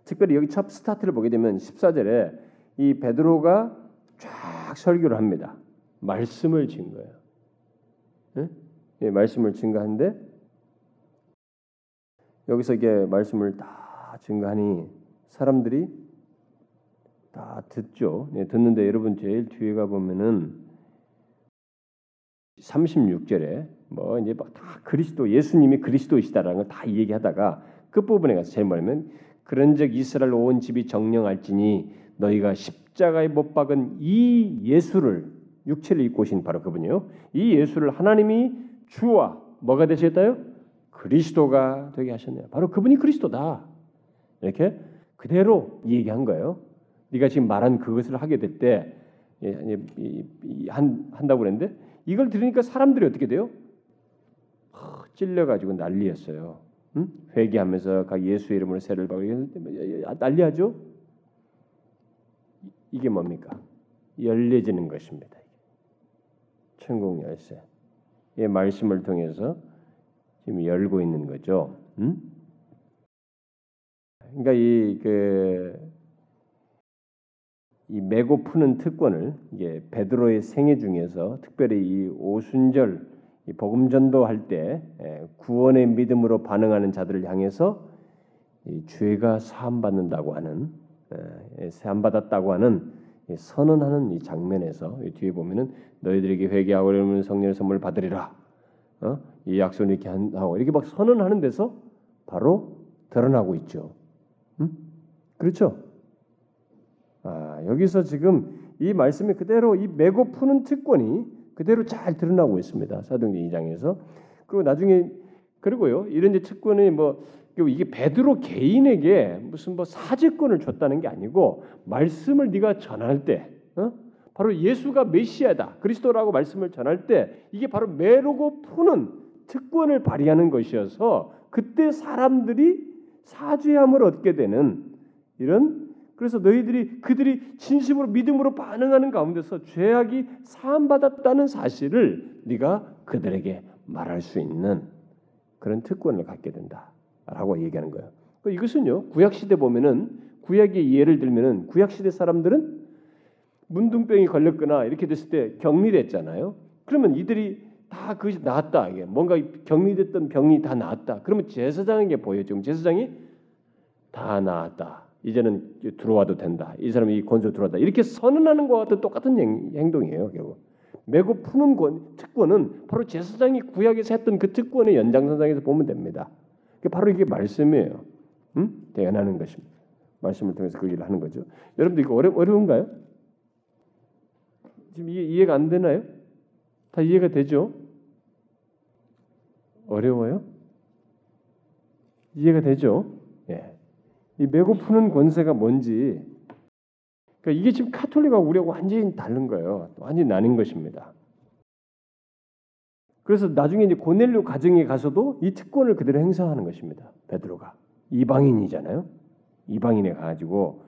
특별히 여기 첫 스타트를 보게 되면 14절에 이 베드로가 쫙 설교를 합니다. 말씀을 증거해요. 네? 예, 말씀을 증거하는데 여기서 이게 말씀을 다 증거하니 사람들이 다 듣죠. 예, 듣는데 여러분 제일 뒤에 가 보면은 36절에 뭐 이제 막 다 그리스도 예수님이 그리스도이시다라는 걸 다 얘기하다가 끝 부분에 가서 제일 뭐냐면 그런즉 이스라엘 온 집이 정령할지니 너희가 십자가에 못 박은 이 예수를 육체를 입고 오신 바로 그분이요. 이 예수를 하나님이 주와 뭐가 되셨다요? 그리스도가 되게 하셨네요. 바로 그분이 그리스도다. 이렇게 그대로 얘기한 거예요. 네가 지금 말한 그것을 하게 될때 예, 한, 한다고 그랬는데 이걸 들으니까 사람들이 어떻게 돼요? 찔려가지고 난리였어요. 응? 회개하면서 각 예수 이름으로 세를 받고 난리하죠. 이게 뭡니까? 열려지는 것입니다. 천국 열쇠. 이 말씀을 통해서 지금 열고 있는 거죠. 응? 그러니까 이 그 이 메고 푸는 특권을 이게 베드로의 생애 중에서 특별히 이 오순절 이 복음 전도할 때 구원의 믿음으로 반응하는 자들을 향해서 이 죄가 사함 받는다고 하는 사함 받았다고 하는 선언하는 이 장면에서 이 뒤에 보면은 너희들에게 회개하고 그러면 성령의 선물 받으리라. 어? 이 약속을 이렇게 하고 이렇게 막 선언하는 데서 바로 드러나고 있죠. 음? 그렇죠? 아, 여기서 지금 이 말씀이 그대로 이 메고 푸는 특권이 그대로 잘 드러나고 있습니다. 사도행전 2장에서. 그리고 나중에 그리고요. 이런 특권이 뭐 이게 베드로 개인에게 무슨 뭐 사제권을 줬다는 게 아니고 말씀을 네가 전할 때 어? 바로 예수가 메시아다 그리스도라고 말씀을 전할 때 이게 바로 메르고 푸는 특권을 발휘하는 것이어서 그때 사람들이 사죄함을 얻게 되는 이런 그래서 너희들이 그들이 진심으로 믿음으로 반응하는 가운데서 죄악이 사함 받았다는 사실을 네가 그들에게 말할 수 있는 그런 특권을 갖게 된다라고 얘기하는 거예요. 그러니까 이것은요 구약 시대 보면은 구약의 예를 들면은 구약 시대 사람들은 문둥병이 걸렸거나 이렇게 됐을 때 격리됐잖아요. 그러면 이들이 다 그것이 나았다 이게 뭔가 격리됐던 병이 다 나았다. 그러면 제사장에게 보여죠. 제사장이 다 나았다. 이제는 들어와도 된다. 이 사람이 이 권소 들어왔다. 이렇게 선언하는 것과 같은 똑같은 행동이에요. 결국 매고 푸는 권, 특권은 바로 제사장이 구약에서 했던 그 특권의 연장선상에서 보면 됩니다. 바로 이게 말씀이에요. 음? 대연하는 것입니다. 말씀을 통해서 그 일을 하는 거죠. 여러분들 이거 어려, 어려운가요? 지금 이해, 이해가 안 되나요? 다 이해가 되죠? 어려워요? 이해가 되죠? 예. 이 메고 푸는 권세가 뭔지 그러니까 이게 지금 카톨릭하고 우리하고 완전히 다른 거예요. 완전히 나뉜 것입니다. 그래서 나중에 이제 고넬료 가정에 가서도 이 특권을 그대로 행사하는 것입니다. 베드로가 이방인이잖아요. 이방인에 가지고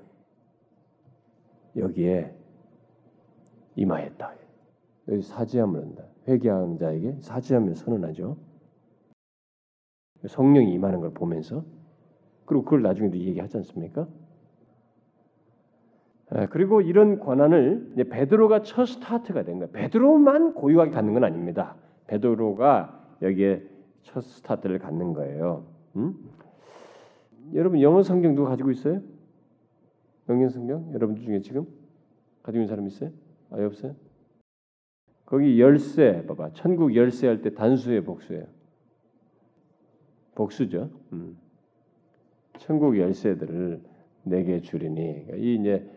여기에 임하였다. 여기 사지함을 한다. 회개하는 자에게 사지함을 선언하죠. 성령이 임하는 걸 보면서 그리고 그걸 나중에도 얘기하지 않습니까? 예, 그리고 이런 권한을 베드로가 첫 스타트가 된 거예요. 베드로만 고유하게 갖는 건 아닙니다. 베드로가 여기에 첫 스타트를 갖는 거예요. 음? 여러분 영어 성경 누가 가지고 있어요? 영어 성경 여러분 중에 지금 가지고 있는 사람 있어요? 아예 없어요? 거기 열쇠 봐봐 천국 열쇠 할 때 단수의 복수예요. 복수죠. 음. 천국 열쇠들을 내게 주리니 그러니까 이 이제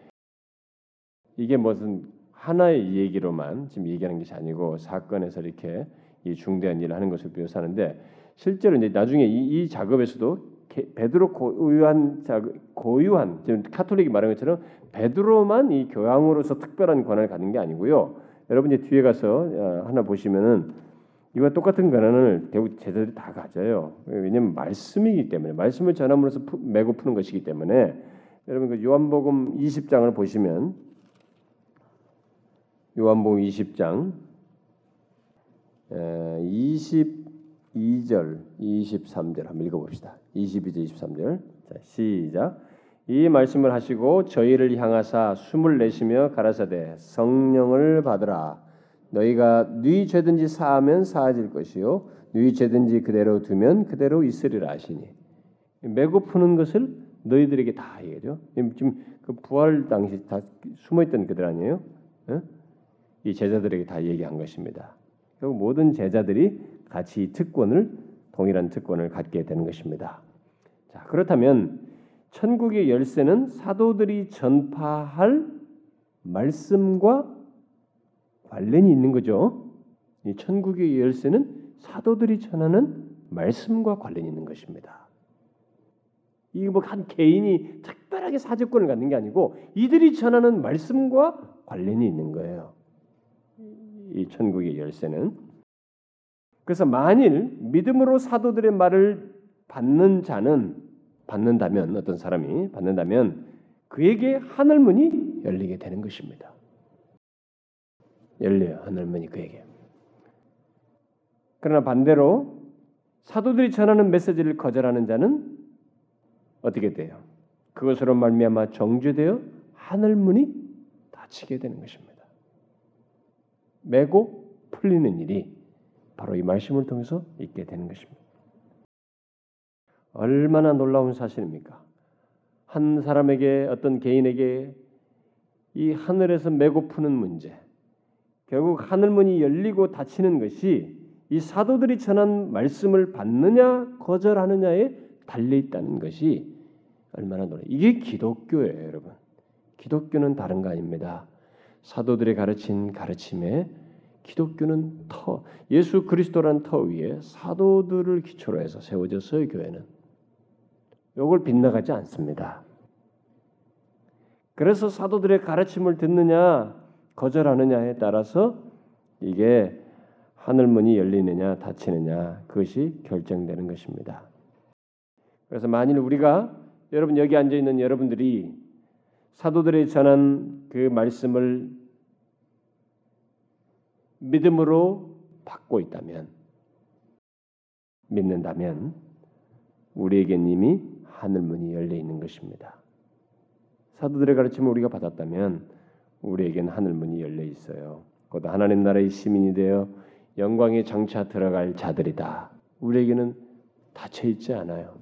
이게 무슨 하나의 얘기로만 지금 얘기하는 것이 아니고 사건에서 이렇게 이 중대한 일을 하는 것을 묘사하는데 실제로 이제 나중에 이, 이 작업에서도 베드로 고유한 고유한 지금 카톨릭이 말한 것처럼 베드로만 이 교황으로서 특별한 권한을 갖는 게 아니고요. 여러분 이제 뒤에 가서 어, 하나 보시면은 이와 똑같은 권한을 대부분 제자들이 다 가져요. 왜냐하면 말씀이기 때문에 말씀을 전함으로써 푸, 메고 푸는 것이기 때문에 여러분 그 요한복음 20장을 보시면 요한복음 20장 22절, 23절 한번 읽어봅시다. 22절, 23절. 자, 시작. 이 말씀을 하시고 저희를 향하사 숨을 내쉬며 가라사대 성령을 받으라. 너희가 네 죄든지 사하면 사해질 것이요 네 죄든지 그대로 두면 그대로 있으리라 하시니 메고 푸는 것을 너희들에게 다 얘기죠. 지금 그 부활 당시 다 숨어있던 그들 아니에요? 어? 이 제자들에게 다 얘기한 것입니다. 결국 모든 제자들이 같이 이 특권을 동일한 특권을 갖게 되는 것입니다. 자 그렇다면 천국의 열쇠는 사도들이 전파할 말씀과 관련이 있는 거죠. 이 천국의 열쇠는 사도들이 전하는 말씀과 관련이 있는 것입니다. 이게 뭐 한 개인이 특별하게 사제권을 갖는 게 아니고 이들이 전하는 말씀과 관련이 있는 거예요. 이 천국의 열쇠는 그래서 만일 믿음으로 사도들의 말을 받는 자는 받는다면 어떤 사람이 받는다면 그에게 하늘 문이 열리게 되는 것입니다. 열려요 하늘 문이 그에게. 그러나 반대로 사도들이 전하는 메시지를 거절하는 자는 어떻게 돼요? 그것으로 말미암아 정죄되어 하늘 문이 닫히게 되는 것입니다. 메고 풀리는 일이 바로 이 말씀을 통해서 있게 되는 것입니다. 얼마나 놀라운 사실입니까? 한 사람에게 어떤 개인에게 이 하늘에서 메고 푸는 문제, 결국 하늘 문이 열리고 닫히는 것이 이 사도들이 전한 말씀을 받느냐 거절하느냐에 달려 있다는 것이 얼마나 놀라. 이게 기독교예요, 여러분. 기독교는 다른 거 아닙니다. 사도들의 가르친 가르침에 기독교는 터 예수 그리스도란 터 위에 사도들을 기초로 해서 세워졌어요 교회는. 이걸 빗나가지 않습니다. 그래서 사도들의 가르침을 듣느냐 거절하느냐에 따라서 이게 하늘 문이 열리느냐 닫히느냐 그것이 결정되는 것입니다. 그래서 만일 우리가 여러분 여기 앉아 있는 여러분들이 사도들의 전한 그 말씀을 믿음으로 받고 있다면 믿는다면 우리에겐 이미 하늘 문이 열려 있는 것입니다. 사도들의 가르침을 우리가 받았다면 우리에겐 하늘 문이 열려 있어요. 곧 하나님 나라의 시민이 되어 영광의 장차 들어갈 자들이다. 우리에게는 닫혀 있지 않아요.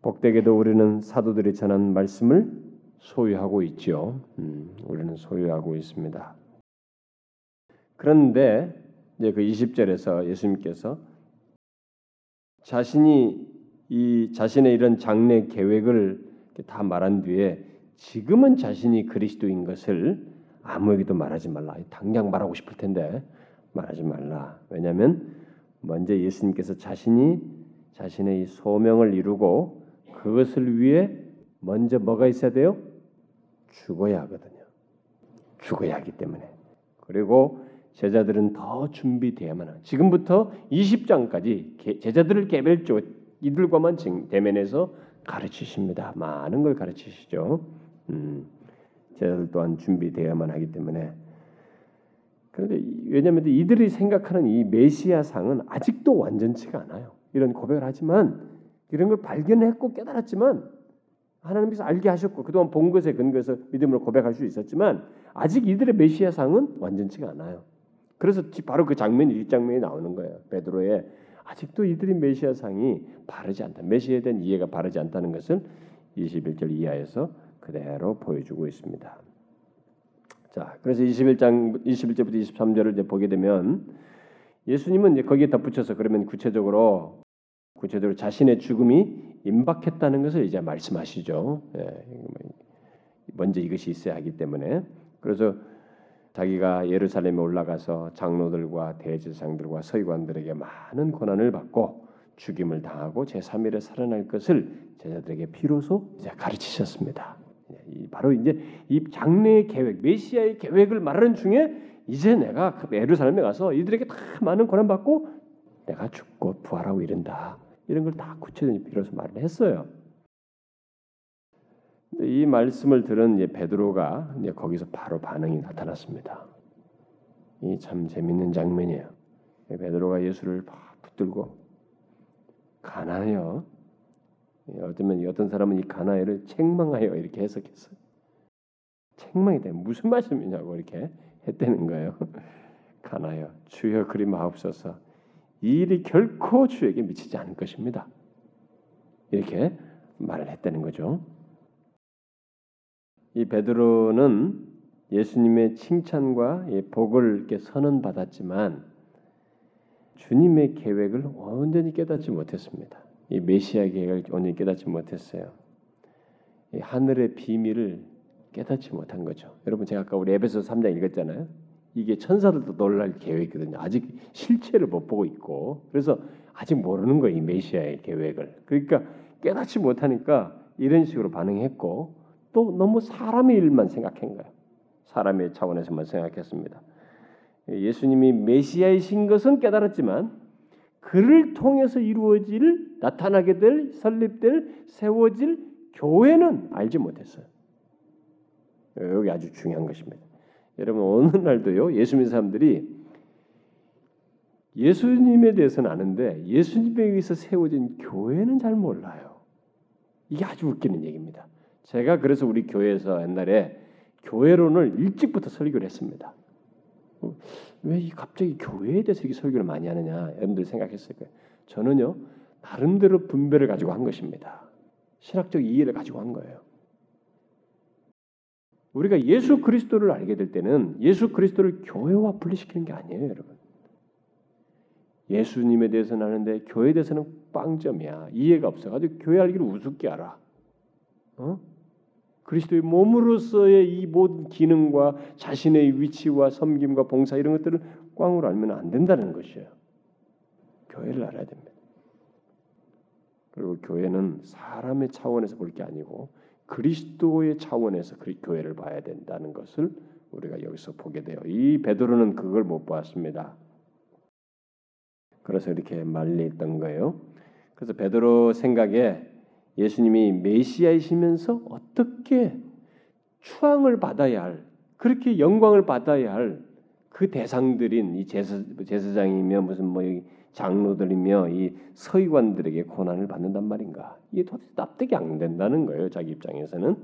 복되게도 우리는 사도들이 전한 말씀을 소유하고 있죠. 음, 우리는 소유하고 있습니다. 그런데 이제 그 20절에서 예수님께서 자신이 이 자신의 이런 장래 계획을 다 말한 뒤에 지금은 자신이 그리스도인 것을 아무에게도 말하지 말라. 당장 말하고 싶을 텐데 말하지 말라. 왜냐하면 먼저 예수님께서 자신이 자신의 이 소명을 이루고 그것을 위해 먼저 뭐가 있어야 돼요? 죽어야 하거든요. 죽어야 하기 때문에. 그리고 제자들은 더 준비되어야만 하는. 지금부터 20장까지 제자들을 개별적으로 이들과만 대면해서 가르치십니다. 많은 걸 가르치시죠. 음, 제자들 또한 준비되어야만 하기 때문에. 그런데 왜냐하면 이들이 생각하는 이 메시아상은 아직도 완전치가 않아요. 이런 고백을 하지만 이런 걸 발견했고 깨달았지만 하나님께서 알게 하셨고 그동안 본 것에 근거해서 믿음으로 고백할 수 있었지만 아직 이들의 메시아상은 완전치가 않아요. 그래서 바로 그 장면이 이 장면이 나오는 거예요. 베드로의 아직도 이들이 메시아상이 바르지 않다. 메시아에 대한 이해가 바르지 않다는 것을 21절 이하에서 그대로 보여주고 있습니다. 자, 그래서 21장 21절부터 23절을 이제 보게 되면 예수님은 이제 거기에 덧붙여서 그러면 구체적으로 구체적으로 자신의 죽음이 임박했다는 것을 이제 말씀하시죠. 예, 먼저 이것이 있어야 하기 때문에 그래서 자기가 예루살렘에 올라가서 장로들과 대제사장들과 서기관들에게 많은 고난을 받고 죽임을 당하고 제3일에 살아날 것을 제자들에게 비로소 이제 가르치셨습니다. 예, 바로 이제 이 장래의 계획, 메시아의 계획을 말하는 중에 이제 내가 그 예루살렘에 가서 이들에게 다 많은 고난 받고 내가 죽고 부활하고 이른다. 이런 걸 다 구체적으로 비로소 말을 했어요. 이 말씀을 들은 베드로가 거기서 바로 반응이 나타났습니다. 이 참 재밌는 장면이에요. 베드로가 예수를 붙들고 가나요? 어쩌면 어떤 사람은 이 가나이를 책망하여 이렇게 해석했어요. 책망이 돼 무슨 말씀이냐고 이렇게 했다는 거예요. (laughs) 가나요, 주여 그리 마옵소서. 이 일이 결코 주에게 미치지 않을 것입니다. 이렇게 말을 했다는 거죠. 이 베드로는 예수님의 칭찬과 복을 이렇게 선언받았지만 주님의 계획을 온전히 깨닫지 못했습니다. 이 메시아 계획을 온전히 깨닫지 못했어요. 이 하늘의 비밀을 깨닫지 못한 거죠. 여러분 제가 아까 우리 에베소 3장 읽었잖아요. 이게 천사들도 놀랄 계획이거든요. 아직 실체를 못 보고 있고 그래서 아직 모르는 거예요. 이 메시아의 계획을. 그러니까 깨닫지 못하니까 이런 식으로 반응했고 또 너무 사람의 일만 생각한 거예요. 사람의 차원에서만 생각했습니다. 예수님이 메시아이신 것은 깨달았지만 그를 통해서 이루어질 나타나게 될 설립될 세워질 교회는 알지 못했어요. 여기 아주 중요한 것입니다. 여러분 어느 날도요 예수 믿는 사람들이 예수님에 대해서는 아는데 예수님에 의해서 세워진 교회는 잘 몰라요. 이게 아주 웃기는 얘기입니다. 제가 그래서 우리 교회에서 옛날에 교회론을 일찍부터 설교를 했습니다. 왜 갑자기 교회에 대해서 이렇게 설교를 많이 하느냐 여러분들 생각했을 거예요. 저는요 나름대로 분별을 가지고 한 것입니다. 신학적 이해를 가지고 한 거예요. 우리가 예수 그리스도를 알게 될 때는 예수 그리스도를 교회와 분리시키는 게 아니에요, 여러분. 예수님에 대해서는 아는데 교회에 대해서는 빵점이야. 이해가 없어가지고 교회 알기를 우습게 알아. 어? 그리스도의 몸으로서의 이 모든 기능과 자신의 위치와 섬김과 봉사 이런 것들을 꽝으로 알면 안 된다는 것이에요. 교회를 알아야 됩니다. 그리고 교회는 사람의 차원에서 볼 게 아니고 그리스도의 차원에서 그 교회를 봐야 된다는 것을 우리가 여기서 보게 돼요. 이 베드로는 그걸 못 봤습니다. 그래서 이렇게 말리던 거예요. 그래서 베드로 생각에 예수님이 메시아이시면서 어떻게 추앙을 받아야 할 그렇게 영광을 받아야 할 그 대상들인 이 제사, 제사장이며 무슨 뭐 장로들이며 이 서기관들에게 고난을 받는단 말인가? 이게 도대체 납득이 안 된다는 거예요. 자기 입장에서는.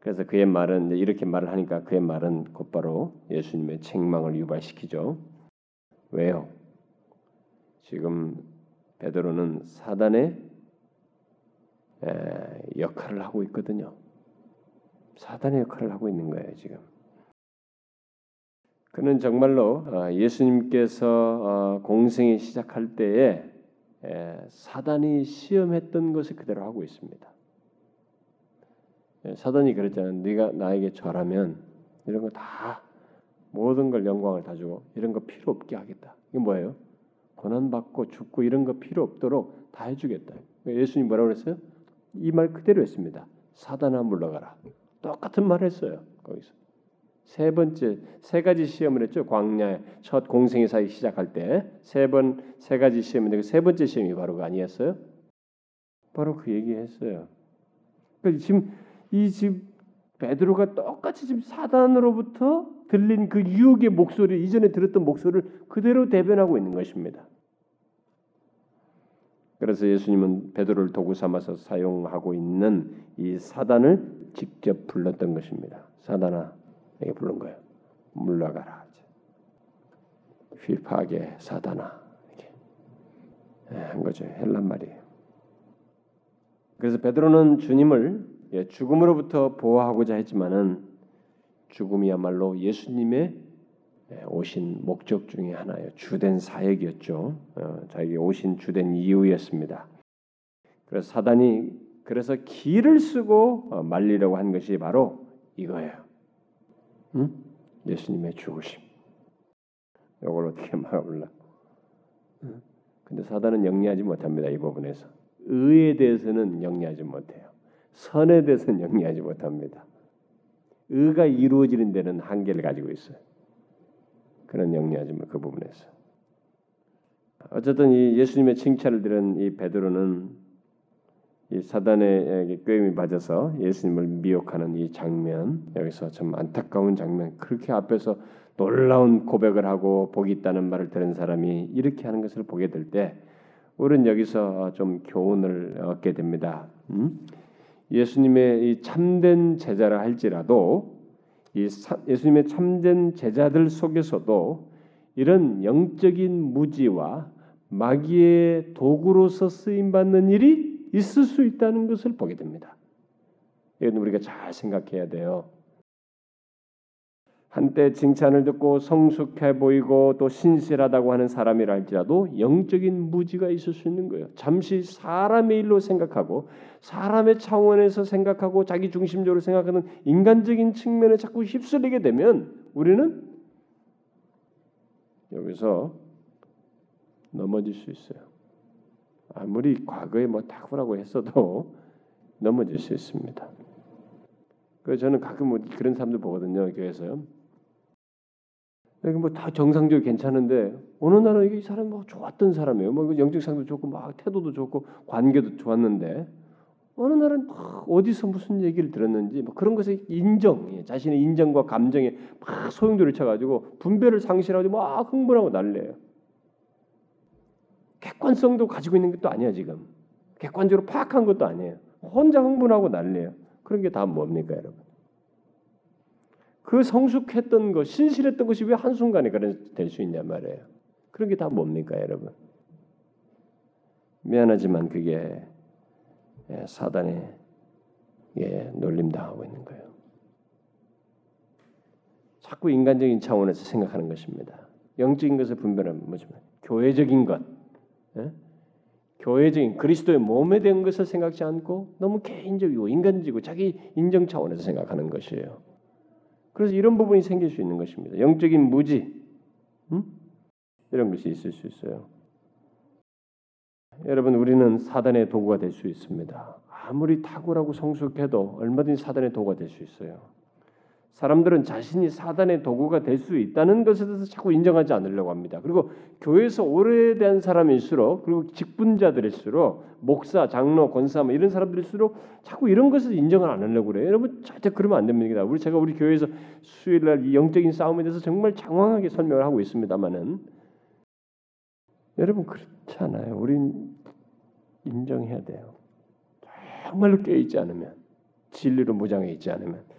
그래서 그의 말은 이렇게 말을 하니까 그의 말은 곧바로 예수님의 책망을 유발시키죠. 왜요? 지금 베드로는 사단의 역할을 하고 있거든요. 사단의 역할을 하고 있는 거예요, 지금. 그는 정말로 어, 예수님께서 어, 공생이 시작할 때에 사단이 시험했던 것을 그대로 하고 있습니다. 예, 사단이 그랬잖아요. 네가 나에게 절하면 이런 거 다 모든 걸 영광을 다 주고 이런 거 필요 없게 하겠다. 이게 뭐예요? 고난 받고 죽고 이런 거 필요 없도록 다 해주겠다. 예수님 뭐라고 그랬어요? 이 말 그대로 했습니다. 사단아 물러가라. 똑같은 말 했어요. 거기서. 세 번째 세 가지 시험을 했죠. 광야의 첫 공생의 사이 시작할 때 세 번 세 가지 시험인데 그 세 번째 시험이 바로 그 아니었어요? 바로 그 얘기했어요. 그러니까 지금 이집 베드로가 똑같이 지금 사단으로부터 들린 그 유혹의 목소리 이전에 들었던 목소리를 그대로 대변하고 있는 것입니다. 그래서 예수님은 베드로를 도구 삼아서 사용하고 있는 이 사단을 직접 불렀던 것입니다. 사단아, 이게 부른 거예요. 물러가라. 휘파게 사단아 이렇게 예, 한 거죠. 헬란 말이에요. 그래서 베드로는 주님을 예, 죽음으로부터 보호하고자 했지만은 죽음이야말로 예수님의 예, 오신 목적 중의 하나예요. 주된 사역이었죠. 어, 자기 오신 주된 이유였습니다. 그래서 사단이 그래서 기를 쓰고 어, 말리려고 한 것이 바로 이거예요. 응? 예수님의 죽으심. 이걸 어떻게 (laughs) 막아볼라? 근데 사단은 영리하지 못합니다. 이 부분에서 의에 대해서는 영리하지 못해요. 선에 대해서는 (laughs) 영리하지 못합니다. 의가 이루어지는 데는 한계를 가지고 있어요. 그런 영리하지 그 부분에서. 어쨌든 이 예수님의 칭찬을 들은 이 베드로는 이 사단의 꾀임이 맞아서 예수님을 미혹하는 이 장면 여기서 참 안타까운 장면 그렇게 앞에서 놀라운 고백을 하고 복이 있다는 말을 들은 사람이 이렇게 하는 것을 보게 될 때 우리는 여기서 좀 교훈을 얻게 됩니다. 음? 예수님의 이 참된 제자라 할지라도 예수님의 참된 제자들 속에서도 이런 영적인 무지와 마귀의 도구로서 쓰임 받는 일이 있을 수 있다는 것을 보게 됩니다. 이건 우리가 잘 생각해야 돼요. 한때 칭찬을 듣고 성숙해 보이고 또 신실하다고 하는 사람이라 할지라도 영적인 무지가 있을 수 있는 거예요. 잠시 사람의 일로 생각하고 사람의 차원에서 생각하고 자기 중심적으로 생각하는 인간적인 측면에 자꾸 휩쓸리게 되면 우리는 여기서 넘어질 수 있어요. 아무리 과거에 뭐 탁월하고 했어도 넘어질 수 있습니다. 그래서 저는 가끔 뭐 그런 사람들 보거든요 교회에서 요. 뭐다 정상적으로 괜찮은데 어느 날은 이 사람 뭐 좋았던 사람이에요. 뭐 영적 상도 좋고 막 태도도 좋고 관계도 좋았는데 어느 날은 어디서 무슨 얘기를 들었는지 뭐 그런 것에 인정, 예, 자신의 인정과 감정에 막 소용돌이 쳐가지고 분별을 상실하고 막 흥분하고 난래요. 객관성도 가지고 있는 것도 아니야 지금. 객관적으로 파악한 것도 아니에요. 혼자 흥분하고 난래요. 그런 게 다 뭡니까 여러분? 그 성숙했던 것, 신실했던 것이 왜 한순간에 그런 될수 있냐 말이에요. 그런 게 다 뭡니까, 여러분? 미안하지만 그게 예, 사단의 예, 놀림 당하고 있는 거예요. 자꾸 인간적인 차원에서 생각하는 것입니다. 영적인 것을 분별하면 뭐죠? 교회적인 것, 예? 교회적인 그리스도의 몸에 대한 것을 생각지 않고 너무 개인적이고 인간적이고 자기 인정 차원에서 생각하는 것이에요. 그래서 이런 부분이 생길 수 있는 것입니다. 영적인 무지 음? 이런 것이 있을 수 있어요. 여러분 우리는 사단의 도구가 될 수 있습니다. 아무리 탁월하고 성숙해도 얼마든지 사단의 도구가 될 수 있어요. 사람들은 자신이 사단의 도구가 될 수 있다는 것에 대해서 자꾸 인정하지 않으려고 합니다. 그리고 교회에서 오래된 사람일수록 그리고 직분자들일수록 목사, 장로, 권사 뭐 이런 사람들일수록 자꾸 이런 것을 인정을 안 하려고 그래요. 여러분 절대 그러면 안 됩니다. 우리 제가 우리 교회에서 수요일 날 이 영적인 싸움에 대해서 정말 장황하게 설명을 하고 있습니다만은 여러분 그렇지 않아요. 우린 인정해야 돼요. 정말로 깨 있지 않으면 진리로 무장해 있지 않으면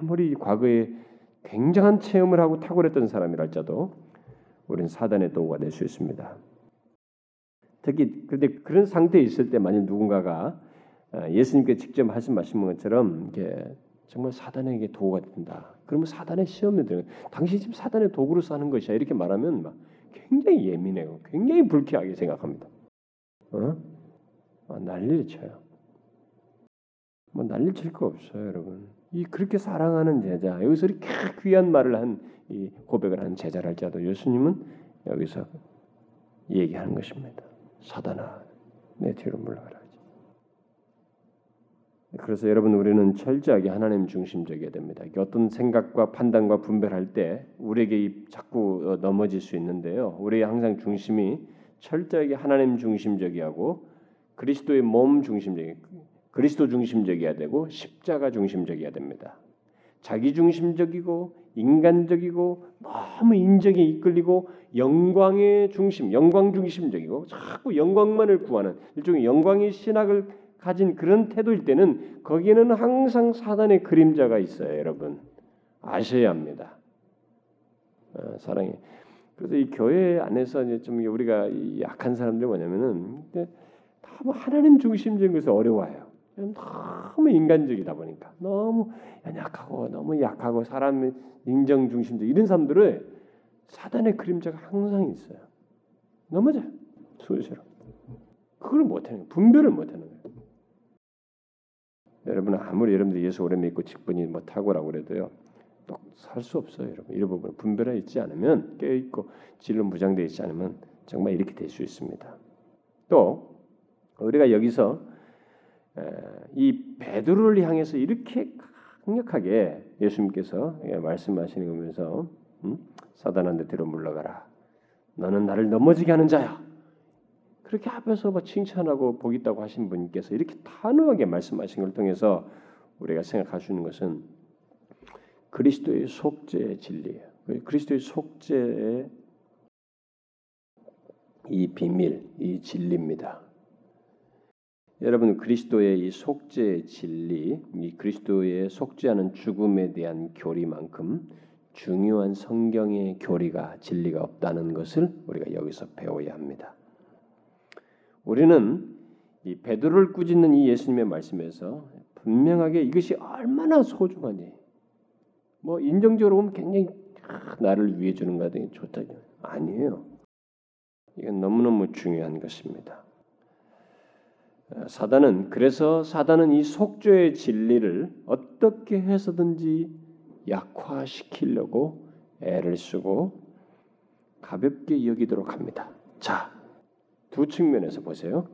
아무리 과거에 굉장한 체험을 하고 탁월했던 사람이랄지라도 우리는 사단의 도구가 될 수 있습니다. 특히 그런데 그런 상태에 있을 때 만약 누군가가 어, 예수님께 직접 말씀하신 것처럼 이게 정말 사단에게 도구가 된다. 그러면 사단의 시험에 들어. 당신 지금 사단의 도구로 사는 것이야. 이렇게 말하면 막 굉장히 예민해요. 굉장히 불쾌하게 생각합니다. 어? 아, 난리를 쳐요. 뭐 난리 칠 거 없어요, 여러분. 이 그렇게 사랑하는 제자 여기서 이렇게 귀한 말을 한 이 고백을 한 제자랄지라도 예수님은 여기서 얘기하는 것입니다. 사단아, 내 뒤로 물러가라. 그래서 여러분 우리는 철저하게 하나님 중심적이어야 됩니다. 어떤 생각과 판단과 분별할 때 우리에게 자꾸 어, 넘어질 수 있는데요. 우리의 항상 중심이 철저하게 하나님 중심적이하고 그리스도의 몸 중심적이 그리스도 중심적이어야 되고 십자가 중심적이어야 됩니다. 자기 중심적이고 인간적이고 너무 인정에 이끌리고 영광의 중심, 영광 중심적이고 자꾸 영광만을 구하는 일종의 영광의 신학을 가진 그런 태도일 때는 거기에는 항상 사단의 그림자가 있어요, 여러분. 아셔야 합니다. 어, 사랑이. 그래서 이 교회 안에서 이제 좀 우리가 약한 사람들 뭐냐면은 너무 하나님 중심적인 것을 어려워해요. 너무 인간적이다 보니까 너무 연약하고 너무 약하고 사람 인정 중심적 이런 사람들은 사단의 그림자가 항상 있어요. 넘어져요. 수시로. 그걸 못하는 분별을 못하는 거예요. 여러분 아무리 여러분들 예수 오래 믿고 직분이 뭐 탁월하고 그래도요. 살 수 없어요, 여러분. 이런 부분 분별해 있지 않으면 깨어 있고 진로 무장되어 있지 않으면 정말 이렇게 될 수 있습니다. 또 우리가 여기서 이 베드로를 향해서 이렇게 강력하게 예수님께서 예, 말씀하시는 거면서 음? 사단한테 들어 물러가라. 너는 나를 넘어지게 하는 자야. 그렇게 앞에서 뭐 칭찬하고 복 있다고 하신 분께서 이렇게 단호하게 말씀하신 걸 통해서 우리가 생각할 수 있는 것은 그리스도의 속죄의 진리예요. 그리스도의 속죄의 이 비밀, 이 진리입니다. 여러분 그리스도의 이 속죄의 진리, 이 그리스도의 속죄하는 죽음에 대한 교리만큼 중요한 성경의 교리가 진리가 없다는 것을 우리가 여기서 배워야 합니다. 우리는 이 베드로를 꾸짖는 이 예수님의 말씀에서 분명하게 이것이 얼마나 소중하니, 뭐 인정적으로 보면 굉장히 나를 위해 주는 거 등이 좋다 아니에요. 이건 너무너무 중요한 것입니다. 사단은 그래서 사단은 이 속죄의 진리를 어떻게 해서든지 약화시키려고 애를 쓰고 가볍게 여기도록 합니다. 자, 두 측면에서 보세요.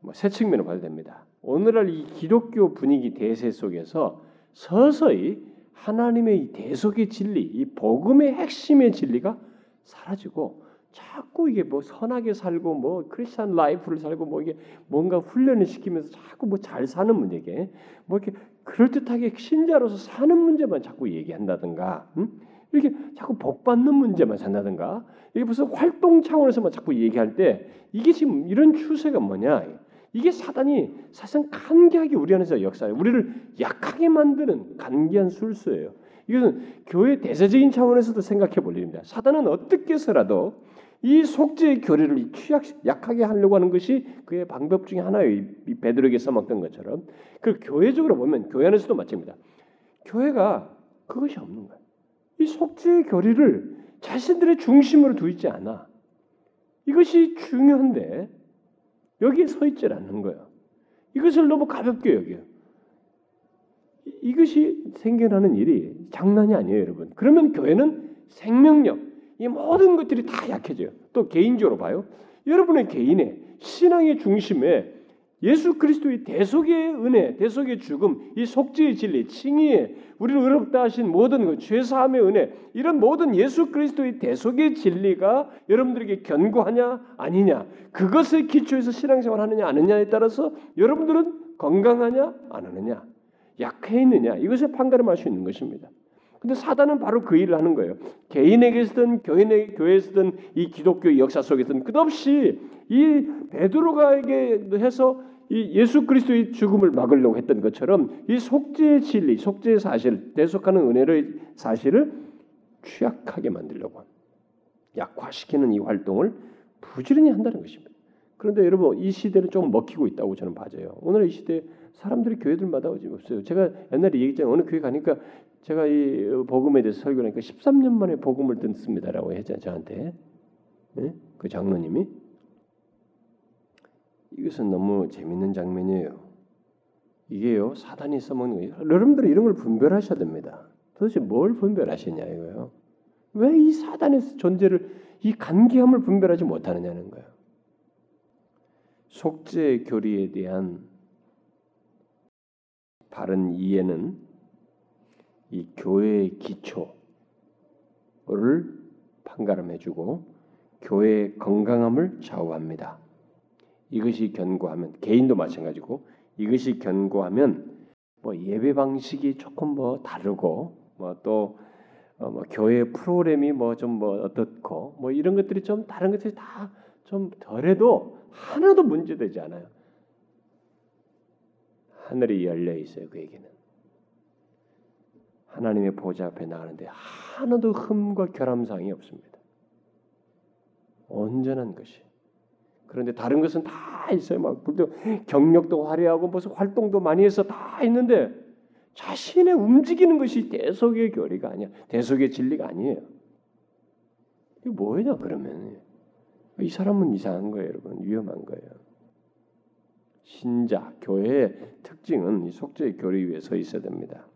뭐 세 측면을 봐도 됩니다. 오늘날 이 기독교 분위기 대세 속에서 서서히 하나님의 이 대속의 진리, 이 복음의 핵심의 진리가 사라지고 자꾸 이게 뭐 선하게 살고 뭐 크리스천 라이프를 살고 뭐 이게 뭔가 훈련을 시키면서 자꾸 뭐 잘 사는 문제게 뭐 이렇게 그럴듯하게 신자로서 사는 문제만 자꾸 얘기한다든가 음? 이렇게 자꾸 복 받는 문제만 산다든가 이게 무슨 활동 차원에서만 자꾸 얘기할 때 이게 지금 이런 추세가 뭐냐 이게 사단이 사실상 간계하게 우리 안에서 역사해 우리를 약하게 만드는 간계한 술수예요. 이것은 교회 대세적인 차원에서도 생각해 볼 일입니다. 사단은 어떻게 해서라도 이 속죄의 교리를 취약 약하게 하려고 하는 것이 그의 방법 중에 하나예요. 이 베드로에게 써먹던 것처럼. 그 교회적으로 보면 교회 안에서도 마찬가지입니다. 교회가 그것이 없는 거예요. 이 속죄의 교리를 자신들의 중심으로 두지 않아. 이것이 중요한데 여기에 서 있지 않는 거예요. 이것을 너무 가볍게 여겨요. 이것이 생겨나는 일이 장난이 아니에요, 여러분. 그러면 교회는 생명력, 이 모든 것들이 다 약해져요. 또 개인적으로 봐요. 여러분의 개인의 신앙의 중심에 예수 그리스도의 대속의 은혜, 대속의 죽음, 이 속죄의 진리, 칭의에 우리를 의롭다 하신 모든 것, 죄사함의 은혜, 이런 모든 예수 그리스도의 대속의 진리가 여러분들에게 견고하냐 아니냐, 그것을 기초해서 신앙생활 하느냐 아느냐에 따라서 여러분들은 건강하냐 안 하느냐, 약해 있느냐 이것을 판가름할 수 있는 것입니다. 근데 사단은 바로 그 일을 하는 거예요. 개인에게서든 교인의 교회에서든 이 기독교 역사 속에서든 끝없이 이 베드로가에게 해서 이 예수 그리스도의 죽음을 막으려고 했던 것처럼 이 속죄의 진리, 속죄의 사실, 대속하는 은혜의 사실을 취약하게 만들려고 약화시키는 이 활동을 부지런히 한다는 것입니다. 그런데 여러분 이 시대는 좀 먹히고 있다고 저는 봐져요. 오늘 이 시대 사람들이 교회들마다 오지 없어요. 제가 옛날에 얘기했잖아요. 어느 교회 가니까 제가 이 복음에 대해서 설교하니까 13년 만에 복음을 듣습니다라고 했잖아요. 저한테 네? 그 장로님이 이것은 너무 재밌는 장면이에요. 이게요 사단이 써먹는 거예요. 여러분들 이런 걸 분별하셔야 됩니다. 도대체 뭘 분별하시냐 이거요. 왜 이 사단의 존재를 이 간계함을 분별하지 못하느냐는 거예요. 속죄 교리에 대한 바른 이해는 이 교회의 기초를 판가름해주고 교회의 건강함을 좌우합니다. 이것이 견고하면 개인도 마찬가지고 이것이 견고하면 뭐 예배 방식이 조금 뭐 다르고 뭐또 어, 뭐 교회 프로그램이 뭐 좀 뭐 어떻고 뭐 이런 것들이 좀 다른 것들이 다 좀 덜해도 하나도 문제되지 않아요. 하늘이 열려 있어요 그에게는 하나님의 보좌 앞에 나가는데 하나도 흠과 결함사항이 없습니다. 온전한 것이. 그런데 다른 것은 다 있어요. 막 경력도 화려하고 무슨 활동도 많이 해서 다 있는데 자신의 움직이는 것이 대속의 교리가 아니야. 대속의 진리가 아니에요. 이거 뭐냐 그러면 이 사람은 이상한 거예요, 여러분. 위험한 거예요. 신자, 교회의 특징은 이 속죄의 교리 위에 서 있어야 됩니다.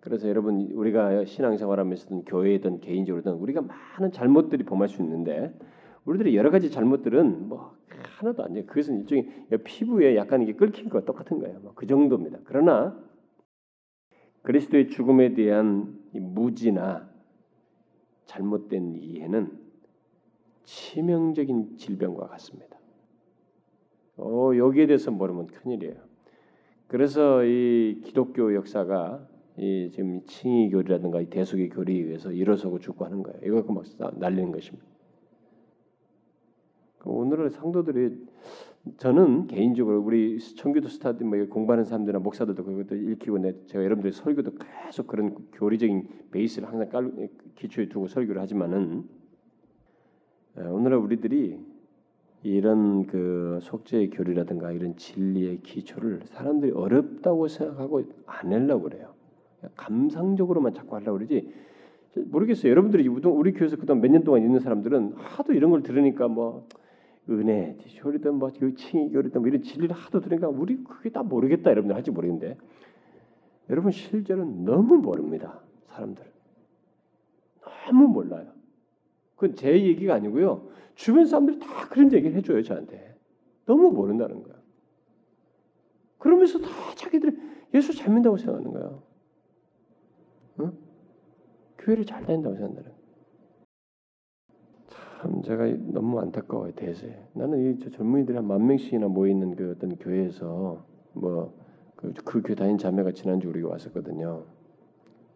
그래서 여러분 우리가 신앙생활하면서든 교회든 개인적으로든 우리가 많은 잘못들이 범할 수 있는데 우리들의 여러 가지 잘못들은 뭐 하나도 안 돼. 그것은 일종의 피부에 약간 이게 끓긴 거 똑같은 거예요. 뭐 그 정도입니다. 그러나 그리스도의 죽음에 대한 무지나 잘못된 이해는 치명적인 질병과 같습니다. 어, 여기에 대해서 모르면 큰일이에요. 그래서 이 기독교 역사가 이 지금 칭의 교리라든가 이 대속의 교리에 의해서 일어서고 죽고 하는 거예요. 이거 막 날리는 것입니다. 그 오늘의 상도들이 저는 개인적으로 우리 청교도 스타드 뭐 공부하는 사람들이나 목사들도 그것도 읽히고 내 제가 여러분들 설교도 계속 그런 교리적인 베이스를 항상 깔 기초에 두고 설교를 하지만은 오늘날 우리들이 이런 그 속죄의 교리라든가 이런 진리의 기초를 사람들이 어렵다고 생각하고 안 하려고 그래요. 감상적으로만 자꾸 하려고 그러지 모르겠어요. 여러분들이 우리 교회에서 그동안 몇 년 동안 있는 사람들은 하도 이런 걸 들으니까 뭐 은혜, 쇼리든 뭐 칭이 교리든 뭐 이런 진리를 하도 들으니까 우리 그게 다 모르겠다 여러분들 할지 모르겠는데 여러분 실제로 너무 모릅니다. 사람들 너무 몰라요. 그건 제 얘기가 아니고요. 주변 사람들이 다 그런 얘기를 해줘요 저한테. 너무 모른다는 거야. 그러면서 다 자기들이 예수 잘 믿는다고 생각하는 거야. 응? 교회를 잘 다닌다고 생각한다는 참 제가 너무 안타까워요 대세. 나는 이 젊은이들이 한만 명씩이나 모여 있는 그 어떤 교회에서 뭐그 그 교회 다닌 자매가 지난주 우리가 왔었거든요.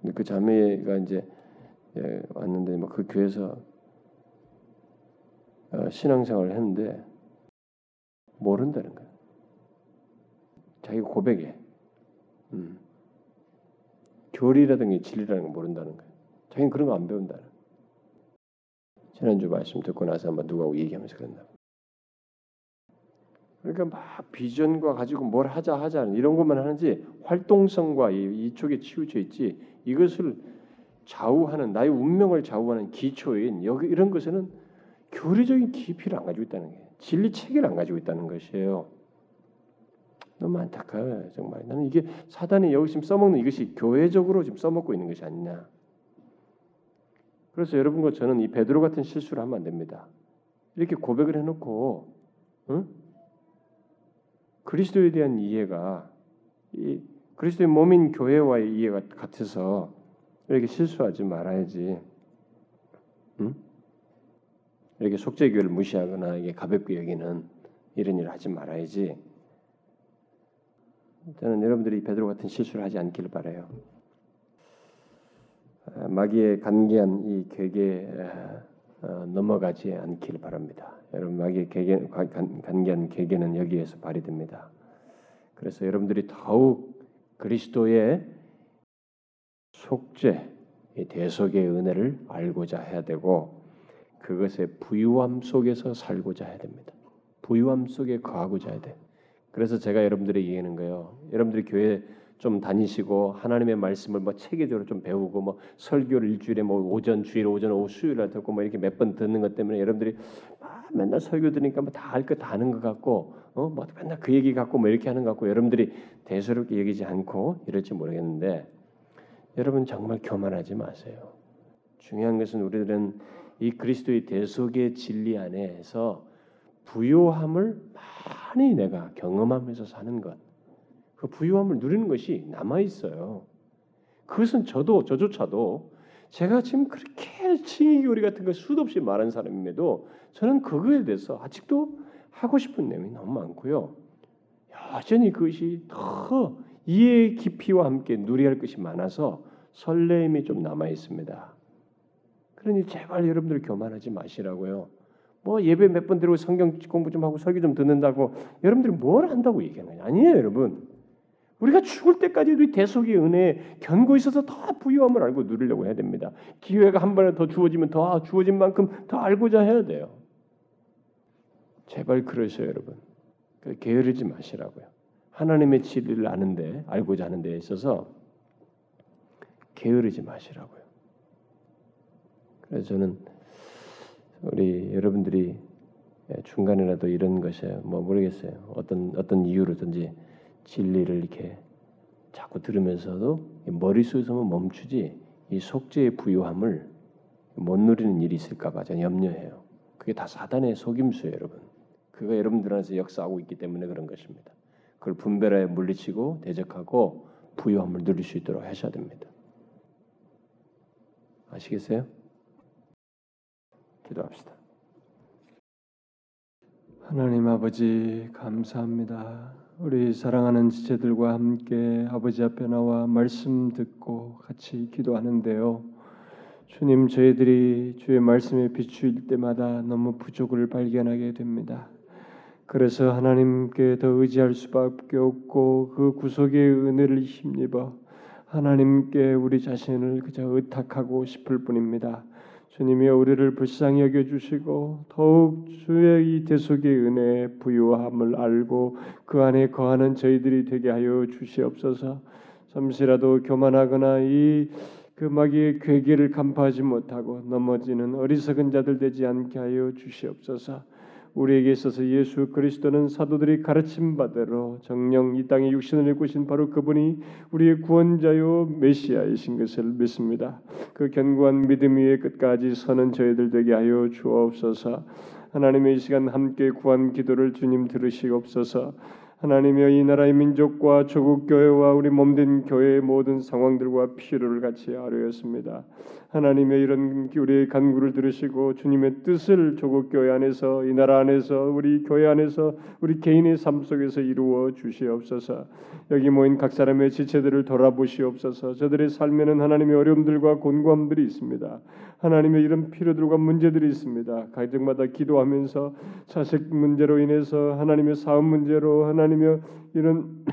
근데 그 자매가 이제 예, 왔는데 뭐 그 교회에서 어, 신앙생활을 했는데 모른다는 거야. 자기 고백에 음. 교리라든가 진리라는 거 모른다는 거예요. 자기는 그런 거 안 배운다는. 지난주 말씀 듣고 나서 한번 누가 얘기하면서 그런다. 그러니까 막 비전과 가지고 뭘 하자 하자 이런 것만 하는지 활동성과 이, 이쪽에 치우쳐 있지 이것을 좌우하는 나의 운명을 좌우하는 기초인 여기 이런 것에는 교리적인 깊이를 안 가지고 있다는 게 진리 체계를 안 가지고 있다는 것이에요. 너무 안타까워요 정말 나는 이게 사단이 여기 지금 써먹는 이것이 교회적으로 지금 써먹고 있는 것이 아니냐 그래서 여러분과 저는 이 베드로 같은 실수를 하면 안 됩니다. 이렇게 고백을 해놓고 응? 그리스도에 대한 이해가 이 그리스도의 몸인 교회와의 이해가 같아서 이렇게 실수하지 말아야지. 응? 이렇게 속죄 교회를 무시하거나 이게 가볍게 여기는 이런 일을 하지 말아야지. 저는 여러분들이 베드로 같은 실수를 하지 않기를 바래요. 어, 마귀의 간계한 이 궤계 어, 넘어가지 않기를 바랍니다. 여러분 마귀의 궤계, 간계한 궤계는 여기에서 발휘됩니다. 그래서 여러분들이 더욱 그리스도의 속죄, 대속의 은혜를 알고자 해야 되고 그것의 부유함 속에서 살고자 해야 됩니다. 부유함 속에 거하고자 해야 돼. 그래서 제가 여러분들에게 얘기하는 거예요. 여러분들이 교회 좀 다니시고 하나님의 말씀을 뭐 체계적으로 좀 배우고 뭐 설교를 일주일에 뭐 오전 주일 오전 오후 수요일날 듣고 뭐 이렇게 몇 번 듣는 것 때문에 여러분들이 아, 맨날 설교 들으니까 뭐다알거다 아는 것 같고 어뭐 맨날 그 얘기 갖고 뭐 이렇게 하는 것 같고 여러분들이 대수롭게 여기지 않고 이럴지 모르겠는데 여러분 정말 교만하지 마세요. 중요한 것은 우리들은 이 그리스도의 대속의 진리 안에서 부요함을 많이 내가 경험하면서 사는 것. 그 부유함을 누리는 것이 남아 있어요. 그것은 저도 저조차도 제가 지금 그렇게 칭의 교리 같은 거 수도 없이 말한 사람임에도 저는 그거에 대해서 아직도 하고 싶은 내용이 너무 많고요. 여전히 그것이 더 이해 깊이와 함께 누리할 것이 많아서 설레임이 좀 남아 있습니다. 그러니 제발 여러분들 교만하지 마시라고요. 뭐 예배 몇번 드리고 성경 공부 좀 하고 설교 좀 듣는다고 여러분들이 뭘 한다고 얘기하는 거예요? 아니에요, 여러분. 우리가 죽을 때까지도 이 대속의 은혜에 견고 있어서 더 부유함을 알고 누리려고 해야 됩니다. 기회가 한 번에 더 주어지면 더 주어진 만큼 더 알고자 해야 돼요. 제발 그러셔요, 여러분. 그 게으르지 마시라고요. 하나님의 진리를 아는데 알고자 하는 데 있어서 게으르지 마시라고요. 그래서 저는 우리 여러분들이 중간에라도 이런 것에 뭐 모르겠어요. 어떤 어떤 이유로든지 진리를 이렇게 자꾸 들으면서도 머릿속에서만 멈추지 이 속죄의 부유함을 못 누리는 일이 있을까봐 저는 염려해요. 그게 다 사단의 속임수예요, 여러분. 그가 여러분들 안에서 역사하고 있기 때문에 그런 것입니다. 그걸 분별하여 물리치고 대적하고 부유함을 누릴 수 있도록 하셔야 됩니다. 아시겠어요? 기도합시다. 하나님 아버지 감사합니다. 우리 사랑하는 지체들과 함께 아버지 앞에 나와 말씀 듣고 같이 기도하는데요. 주님 저희들이 주의 말씀에 비추일 때마다 너무 부족을 발견하게 됩니다. 그래서 하나님께 더 의지할 수밖에 없고 그 구속의 은혜를 힘입어 하나님께 우리 자신을 그저 의탁하고 싶을 뿐입니다. 주님이 우리를 불쌍히 여겨 주시고 더욱 주의 이 대속의 은혜 부유함을 알고 그 안에 거하는 저희들이 되게 하여 주시옵소서. 잠시라도 교만하거나 이 그 마귀의 괴계를 간파하지 못하고 넘어지는 어리석은 자들 되지 않게 하여 주시옵소서. 우리에게 있어서 예수 그리스도는 사도들이 가르침 바대로 정령 이 땅에 육신을 입으신 바로 그분이 우리의 구원자요 메시아이신 것을 믿습니다. 그 견고한 믿음 위에 끝까지 서는 저희들 되게 하여 주옵소서. 하나님의 이 시간 함께 구한 기도를 주님 들으시옵소서. 하나님여 이 나라의 민족과 조국 교회와 우리 몸된 교회의 모든 상황들과 필요를 같이 아뢰었습니다. 하나님의 이런 우리의 간구를 들으시고 주님의 뜻을 조국 교회 안에서 이 나라 안에서 우리 교회 안에서 우리 개인의 삶 속에서 이루어 주시옵소서. 여기 모인 각 사람의 지체들을 돌아보시옵소서. 저들의 삶에는 하나님의 어려움들과 곤고함들이 있습니다. 하나님의 이런 필요들과 문제들이 있습니다. 가정마다 기도하면서 자식 문제로 인해서 하나님의 사업 문제로 하나님의 이런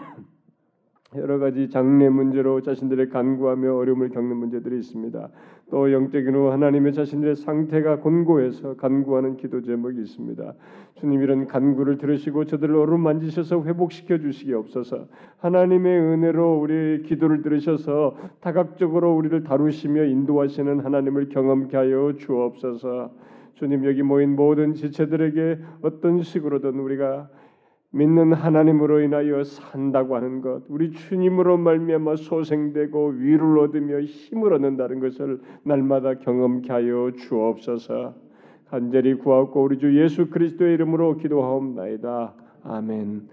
여러 가지 장래 문제로 자신들의 간구하며 어려움을 겪는 문제들이 있습니다. 또 영적인으로 하나님의 자신들의 상태가 곤고해서 간구하는 기도 제목이 있습니다. 주님 이런 간구를 들으시고 저들을 어루 만지셔서 회복시켜 주시기 없어서 하나님의 은혜로 우리 기도를 들으셔서 다각적으로 우리를 다루시며 인도하시는 하나님을 경험케 하여 주옵소서. 주님 여기 모인 모든 지체들에게 어떤 식으로든 우리가 믿는 하나님으로 인하여 산다고 하는 것, 우리 주님으로 말미암아 소생되고 위를 얻으며 힘을 얻는다는 것을 날마다 경험케 하여 주옵소서. 간절히 구하고 우리 주 예수 그리스도의 이름으로 기도하옵나이다. 아멘.